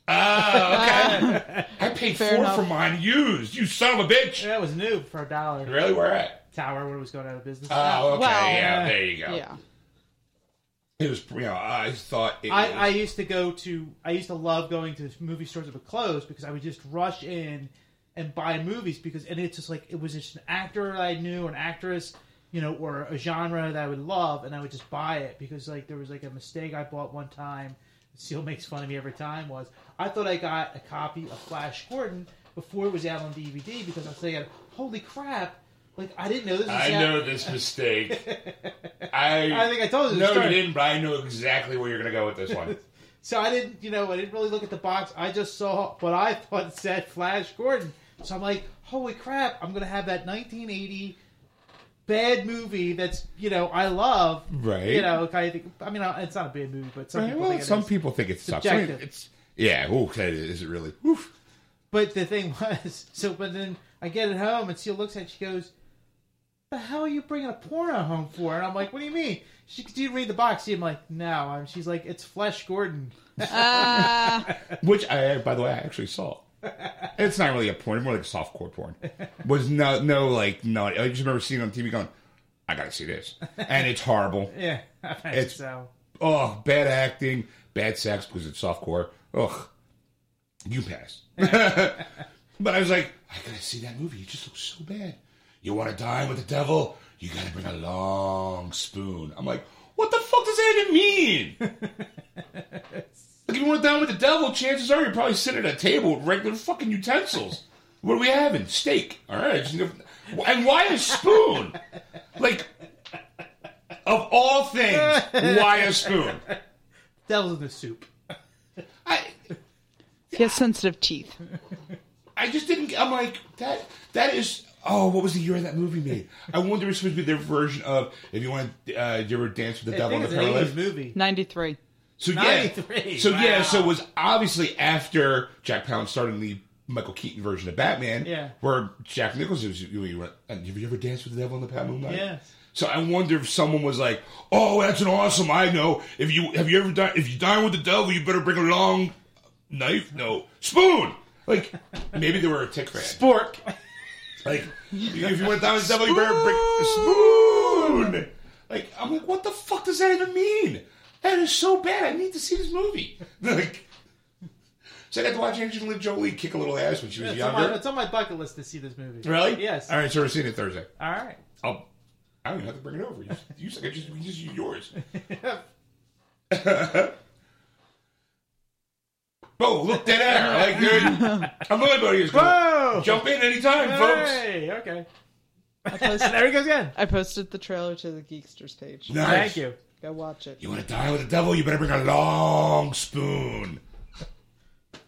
S1: Oh, okay. I paid
S3: Fair
S1: four
S3: enough.
S1: for mine used. You son of a bitch.
S4: Yeah, it was new for a dollar.
S1: Really? Where at?
S4: Tower when it was going out of business.
S1: Oh, okay.
S3: Well,
S1: yeah, there you go.
S3: Yeah.
S1: It was, you know, I thought it
S4: I,
S1: was.
S4: I used to go to I used to love going to movie stores that were closed because I would just rush in and buy movies because and it's just like it was just an actor I knew, an actress, you know, or a genre that I would love, and I would just buy it because like there was like a mistake I bought one time. Seal makes fun of me every time. Was I thought I got a copy of Flash Gordon before it was out on DVD because I was thinking, holy crap! Like I didn't know this. Was
S1: I
S4: out-
S1: know this mistake. I,
S4: I think I told you
S1: No, you didn't, but I know exactly where you're going to go with this one.
S4: So I didn't, you know, I didn't really look at the box. I just saw what I thought said Flash Gordon. So I'm like, holy crap! I'm gonna have that 1980 bad movie that's, you know, I love.
S1: Right.
S4: You know, kind of think. I mean, it's not a bad movie, but some
S1: Right,
S4: people
S1: well,
S4: think it
S1: some
S4: is.
S1: people think it sucks. I mean,
S4: Subjective.
S1: it's yeah. Ooh, that is is it really? Oof.
S4: But the thing was, so but then I get it home and Seal looks at it. She goes, "The hell are you bringing a porno home for?" And I'm like, "What do you mean?" She did you read the box? I'm like, "No." And she's like, "It's Flesh Gordon." Ah.
S1: Which I, by the way, I actually saw. It's not really a porn, more like softcore porn. Was no, no, like no. I just remember seeing it on TV, going, "I gotta see this," and it's horrible.
S4: Yeah, I
S1: It's-
S4: so.
S1: Oh, bad acting, bad sex because it's softcore. Ugh, you pass. but I was like, I gotta see that movie. It just looks so bad. You want to dine with the devil? You gotta bring a long spoon. I'm like, what the fuck does that even mean? like, if you want to dine with the devil, chances are you're probably sitting at a table with regular fucking utensils. What are we having? Steak. All right. just never- And why a spoon? Like, of all things, why a spoon?
S4: Devil's in the soup.
S1: I
S3: He has sensitive teeth.
S1: I just didn't. I'm like that. That is. Oh, what was the year that movie made? I wonder if it's supposed to be their version of if you want. Uh, you ever dance with the
S4: I
S1: devil
S4: think
S1: in
S4: it's
S1: the
S4: an 80s
S1: Paralife?
S4: movie.
S3: 93.
S1: So yeah.
S4: 93,
S1: So yeah. So it was obviously after Jack Palance started the Michael Keaton version of Batman.
S4: Yeah.
S1: Where Jack Nicholson was. You, you uh, went, have you ever danced with the devil in the Pat Moonlight?
S4: Yes.
S1: So I wonder if someone was like, "Oh, that's an awesome. I know. If you have you ever done if you dine with the devil, you better bring a long knife. No spoon. Like maybe they were a tick fan.
S4: Spork.
S1: Like if you went down with the devil, you better bring a spoon. Like I'm like, what the fuck does that even mean? That is so bad. I need to see this movie. Like. So I got to watch Angelina Jolie kick a little ass when she was
S4: It's on, my,
S1: younger.
S4: it's on my bucket list to see this movie.
S1: Really?
S4: Yes.
S1: All right, so we're seeing it Thursday.
S4: All right.
S1: I'll. I don't even have to bring it over. You, you said I just, we just use yours. oh, look that air! Like, dude, I'm my buddy is.
S4: Whoa!
S1: Jump in anytime, folks.
S4: Hey, okay.
S3: I, posted,
S4: There he goes again.
S3: I posted the trailer to the Geeksters page.
S1: Nice.
S4: Thank you.
S3: Go watch it.
S1: You want to die with the devil? You better bring a long spoon.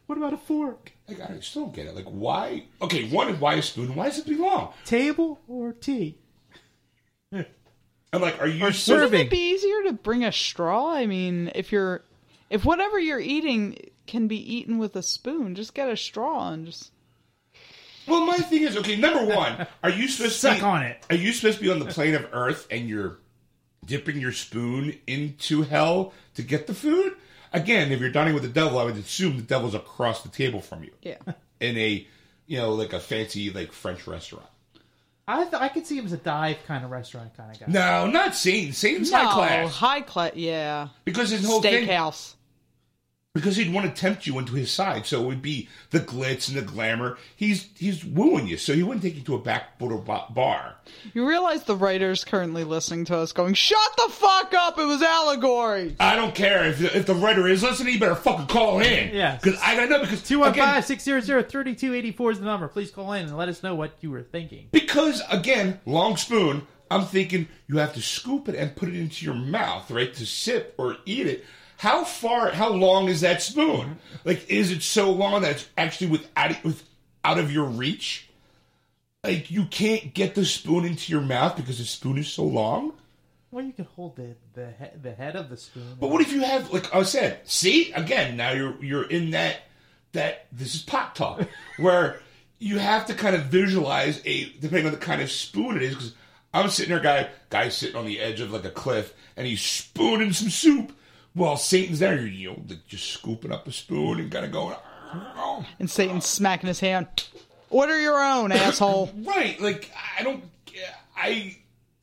S4: What about a fork?
S1: Like I still don't get it. Like why? Okay, one is why a spoon? Why does it be long?
S4: Table or tea?
S1: I'm like, are you
S4: Or
S1: so-
S4: serving.
S3: Wouldn't it be easier to bring a straw? I mean, if you're, if whatever you're eating can be eaten with a spoon, just get a straw and just.
S1: Well, my thing is, okay, number one, are you supposed to
S4: Suck
S1: be,
S4: on it.
S1: Are you supposed to be on the plane of Earth and you're dipping your spoon into hell to get the food? Again, if you're dining with the devil, I would assume the devil's across the table from you
S3: Yeah.
S1: in a, you know, like a fancy like French restaurant.
S4: I th- I could see him as a dive kind of restaurant kind of guy.
S1: No, not Satan. Satan's
S3: no,
S1: high class
S3: high class. Yeah.
S1: because his whole thing
S3: Steakhouse.
S1: Because he'd want to tempt you into his side. So it would be the glitz and the glamour. He's he's wooing you, so he wouldn't take you to a backwater ba- bar.
S3: You realize the writers currently listening to us going, "Shut the fuck up! It was allegory."
S1: I don't care if the, if the writer is listening. You better fucking call in.
S4: Yeah,
S1: because I gotta know because
S4: Two one
S1: again,
S4: five six zero zero thirty two eighty four is the number. Please call in and let us know what you were thinking.
S1: Because again, long spoon. I'm thinking you have to scoop it and put it into your mouth, right, to sip or eat it. How far? How long is that spoon? Mm-hmm. Like, is it so long that it's actually without with out of your reach? Like, you can't get the spoon into your mouth because the spoon is so long.
S4: Well, you could hold the the he- the head of the spoon.
S1: But what if you have, like I said, see again? Now you're you're in that that this is pop talk where you have to kind of visualize a depending on the kind of spoon it is. Because I'm sitting there, guy guy sitting on the edge of like a cliff, and he's spooning some soup while Satan's there. You're know just scooping up a spoon and kind of going. "Oh."
S3: And Satan's smacking his hand. Order your own, asshole.
S1: Right, like I don't, I,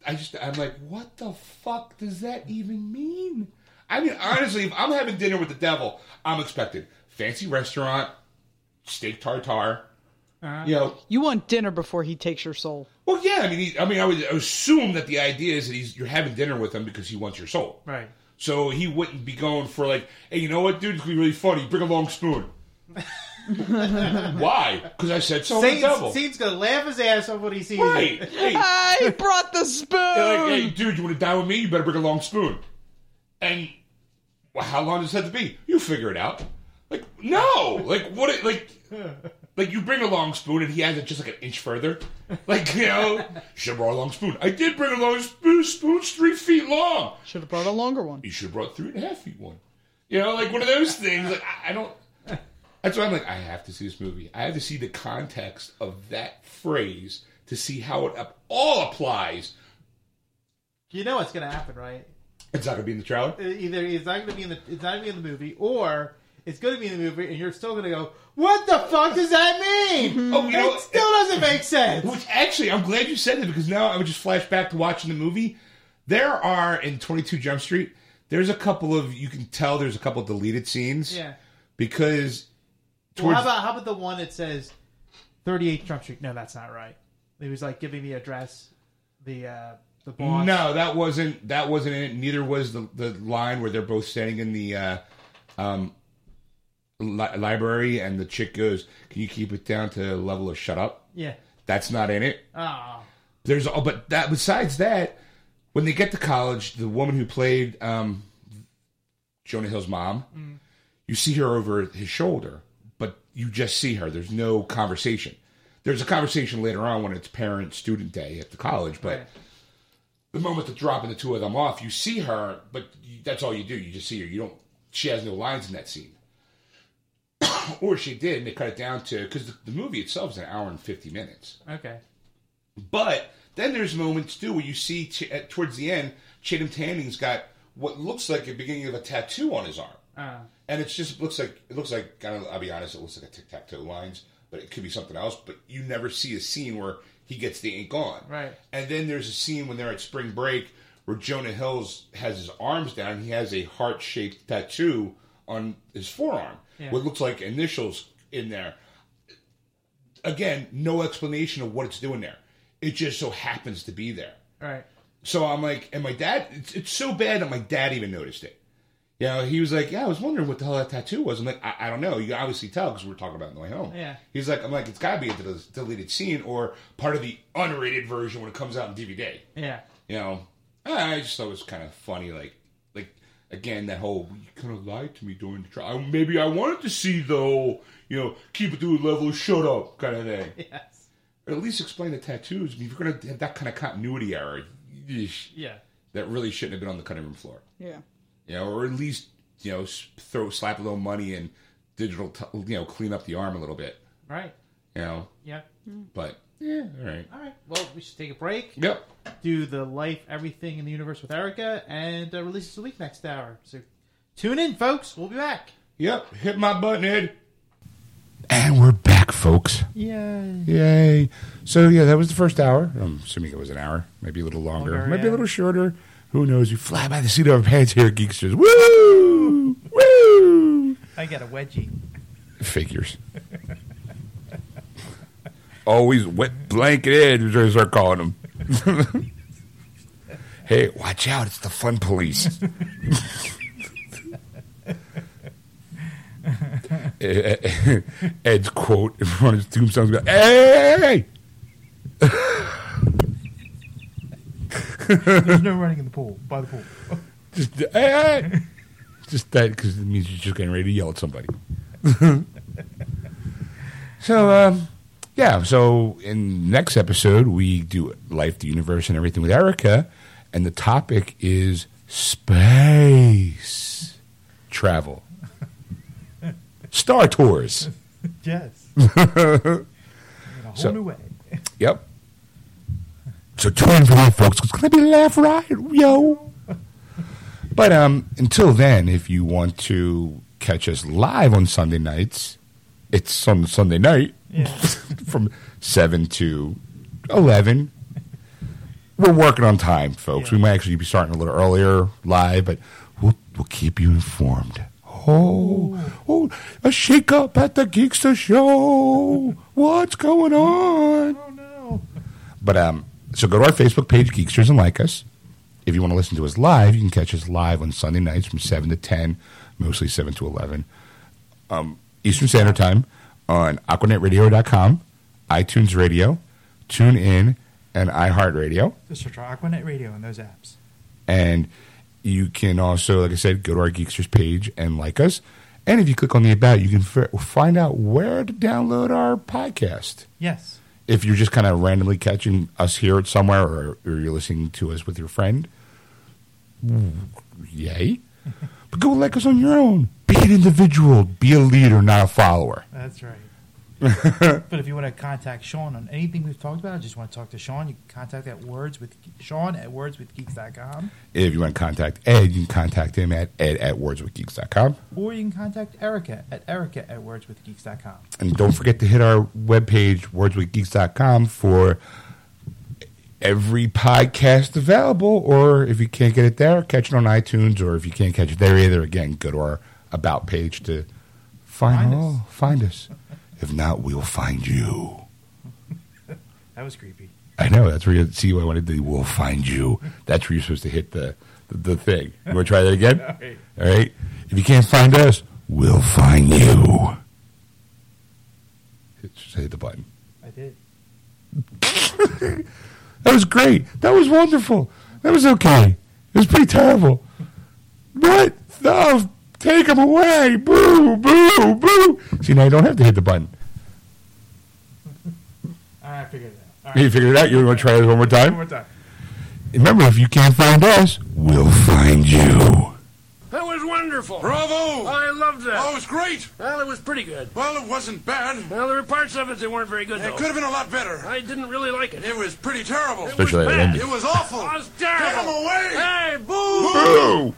S1: I just, I'm like, what the fuck does that even mean? I mean, honestly, if I'm having dinner with the devil, I'm expecting fancy restaurant, steak tartare, uh-huh. you know.
S3: You want dinner before he takes your soul.
S1: Well, yeah, I mean, he, I mean, I would assume that the idea is that he's you're having dinner with him because he wants your soul.
S4: right.
S1: So he wouldn't be going for like, hey, you know what, dude? It's gonna be really funny. Bring a long spoon. Why? Because I said so. on the devil.
S4: Satan's, Satan's gonna laugh his ass off when he sees
S1: Right.
S4: it.
S1: Hey,
S3: he brought the spoon.
S1: They're like, hey, dude, you want to die with me? You better bring a long spoon. And well, how long does it have to be? You figure it out. Like, no, like what? It, like, like you bring a long spoon and he has it just like an inch further. Like, you know, should have brought a long spoon. I did bring a long spoon. Spoon's three feet long.
S3: Should have brought a longer one.
S1: You should have brought three and a half feet one. You know, like one of those things. Like, I, I don't. That's why I'm like, I have to see this movie. I have to see the context of that phrase to see how it up, all applies.
S4: You know what's gonna happen, right?
S1: It's not gonna be in the trailer.
S4: Uh, Either it's not gonna be in the it's not gonna be in the movie, or it's gonna be in the movie, and you're still gonna go, "What the fuck does that mean?"
S1: Oh, you know,
S4: it still doesn't make sense.
S1: Which actually, I'm glad you said it because now I would just flash back to watching the movie. There are in 22 Jump Street. There's a couple of you can tell there's a couple of deleted scenes
S4: Yeah.
S1: because
S4: Well, how about how about the one that says 38 Jump Street? No, that's not right. He was like giving the address, the uh, the boss.
S1: no, that wasn't that wasn't in it. Neither was the the line where they're both standing in the uh, um, li- library and the chick goes, "Can you keep it down to the level of shut up?"
S4: Yeah.
S1: That's not in it.
S4: Oh,
S1: There's all, but that besides that, when they get to college, the woman who played um, Jonah Hill's mom, you see her over his shoulder, but you just see her. There's no conversation. There's a conversation later on when it's parent student day at the college, but
S4: Right.
S1: the moment they're dropping the two of them off, you see her, but you, that's all you do. You just see her. You don't. She has no lines in that scene. or she did, and they cut it down to because the, the movie itself is an hour and fifty minutes.
S4: Okay.
S1: But then there's moments too where you see Ch- at, towards the end, Chatham Tanning's got what looks like a beginning of a tattoo on his arm,
S4: Uh,
S1: and it's just looks like it looks like kind of. I'll be honest, it looks like a tic tac toe lines, but it could be something else. But you never see a scene where he gets the ink on,
S4: Right.
S1: And then there's a scene when they're at spring break where Jonah Hills has his arms down. He has a heart shaped tattoo on his forearm.
S4: Yeah.
S1: What looks like initials in there again, no explanation of what it's doing there. It just so happens to be there.
S4: right.
S1: So I'm like, and my dad, it's, it's so bad that my dad even noticed it. You know, he was like, yeah, I was wondering what the hell that tattoo was. I'm like, I, I don't know. You can obviously tell because we are talking about it on the way home.
S4: Yeah.
S1: He's like, I'm like, it's got to be a del- deleted scene or part of the unrated version when it comes out on DVD.
S4: Yeah.
S1: You know, I just thought it was kind of funny. Like, like again that whole you kind of lied to me during the trial. Maybe I wanted to see the whole you know keep it to a level, shut up kind of thing.
S4: Yes.
S1: Or at least explain the tattoos. I mean, if you're gonna have that kind of continuity error,
S4: Yeah.
S1: that really shouldn't have been on the cutting room floor.
S3: Yeah.
S1: You know, or at least you know throw slap a little money and digital, t- you know, clean up the arm a little bit.
S4: Right.
S1: You know,
S4: Yeah. Mm.
S1: but yeah, all right.
S4: All right. Well, we should take a break.
S1: Yep.
S4: Do the life, everything in the universe with Erica, and uh, release this week next hour. So tune in, folks. We'll be back.
S1: Yep, hit my button, Ed. And we're back, folks.
S2: Yay.
S1: Yay. So, yeah, that was the first hour. I'm assuming it was an hour, maybe a little longer,
S2: Longer,
S1: maybe a little shorter. Who knows? We fly by the seat of our pants here at Geeksters. Woo! Woo!
S2: I got a wedgie.
S1: Figures. Always wet blanket Ed, is what I start calling them. hey, watch out. It's the fun police. Ed's quote in front of his tombstone is Hey!
S2: There's no running in the pool, by the pool.
S1: Just, hey, hey! Just that because it means you're just getting ready to yell at somebody. so, um, yeah. So, in next episode, we do life, the universe, and everything with Erica, and the topic is space travel, star tours.
S2: Yes. Whole
S1: So-
S2: new way.
S1: Yep. So tune in for that, folks. It's gonna be a laugh riot, yo. But um, until then, if you want to catch us live on Sunday nights, it's on Sunday night
S2: Yeah.
S1: from seven to eleven. We're working on time, folks. We might actually be starting a little earlier live, but we'll we'll keep you informed. Oh, oh, a shake up at the Geekster show. What's going on?
S2: Oh no.
S1: But um, so go to our Facebook page, Geeksters, and like us. If you want to listen to us live, you can catch us live on Sunday nights from seven to ten, mostly seven to eleven, um, Eastern Standard Time on AquanetRadio.com, iTunes Radio, TuneIn, and iHeartRadio.
S2: Just search our Aquanet Radio in those apps.
S1: And you can also, like I said, go to our Geeksters page and like us. And if you click on the About, you can f- find out where to download our podcast.
S2: Yes.
S1: if you're just kind of randomly catching us here at somewhere or, or you're listening to us with your friend, yay. but go like us on your own. Be an individual. Be a leader, not a follower.
S2: That's right. but if you want to contact Sean on anything we've talked about, just want to talk to Sean, you can contact at words with Sean at wordswithgeeks.com,
S1: If you want to contact Ed, you can contact him at ed at wordswithgeeks.com.
S2: or you can contact Erica at erica at wordswithgeeks.com.
S1: And don't forget to hit our webpage, wordswithgeeks.com, for every podcast available. Or if you can't get it there, catch it on iTunes. Or if you can't catch it there either, again, go to our About page to find,
S2: Find us.
S1: all, find us. If not, we'll find you.
S2: That was creepy.
S1: I know. That's where you see what I wanted to do. We'll find you. That's where you're supposed to hit the, the, the thing. You want to try that again?
S2: All right.
S1: All right. If you can't find us, we'll find you. Hit- Just hit the button.
S2: I did.
S1: That was great. That was wonderful. That was okay. It was pretty terrible. What? No, take him away. Boo, boo, boo. See, now you don't have to hit the button.
S2: I figured it out. All
S1: You figured it out? You want to try it one more time?
S2: One
S1: time?
S2: more time.
S1: Remember, if you can't find us, we'll find you.
S7: That was wonderful.
S8: Bravo!
S7: I loved that.
S8: Oh, it was great.
S7: Well, it was pretty good.
S8: Well, it wasn't bad.
S7: Well, there were parts of it that weren't very good,
S8: It
S7: though.
S8: could have been a lot better.
S7: I didn't really like it.
S8: It was pretty terrible.
S7: It
S1: Especially
S7: was
S1: at the
S7: bad.
S1: end.
S8: It was awful.
S7: It was
S8: Get
S7: terrible.
S8: him away!
S7: Hey, boo!
S1: Boo!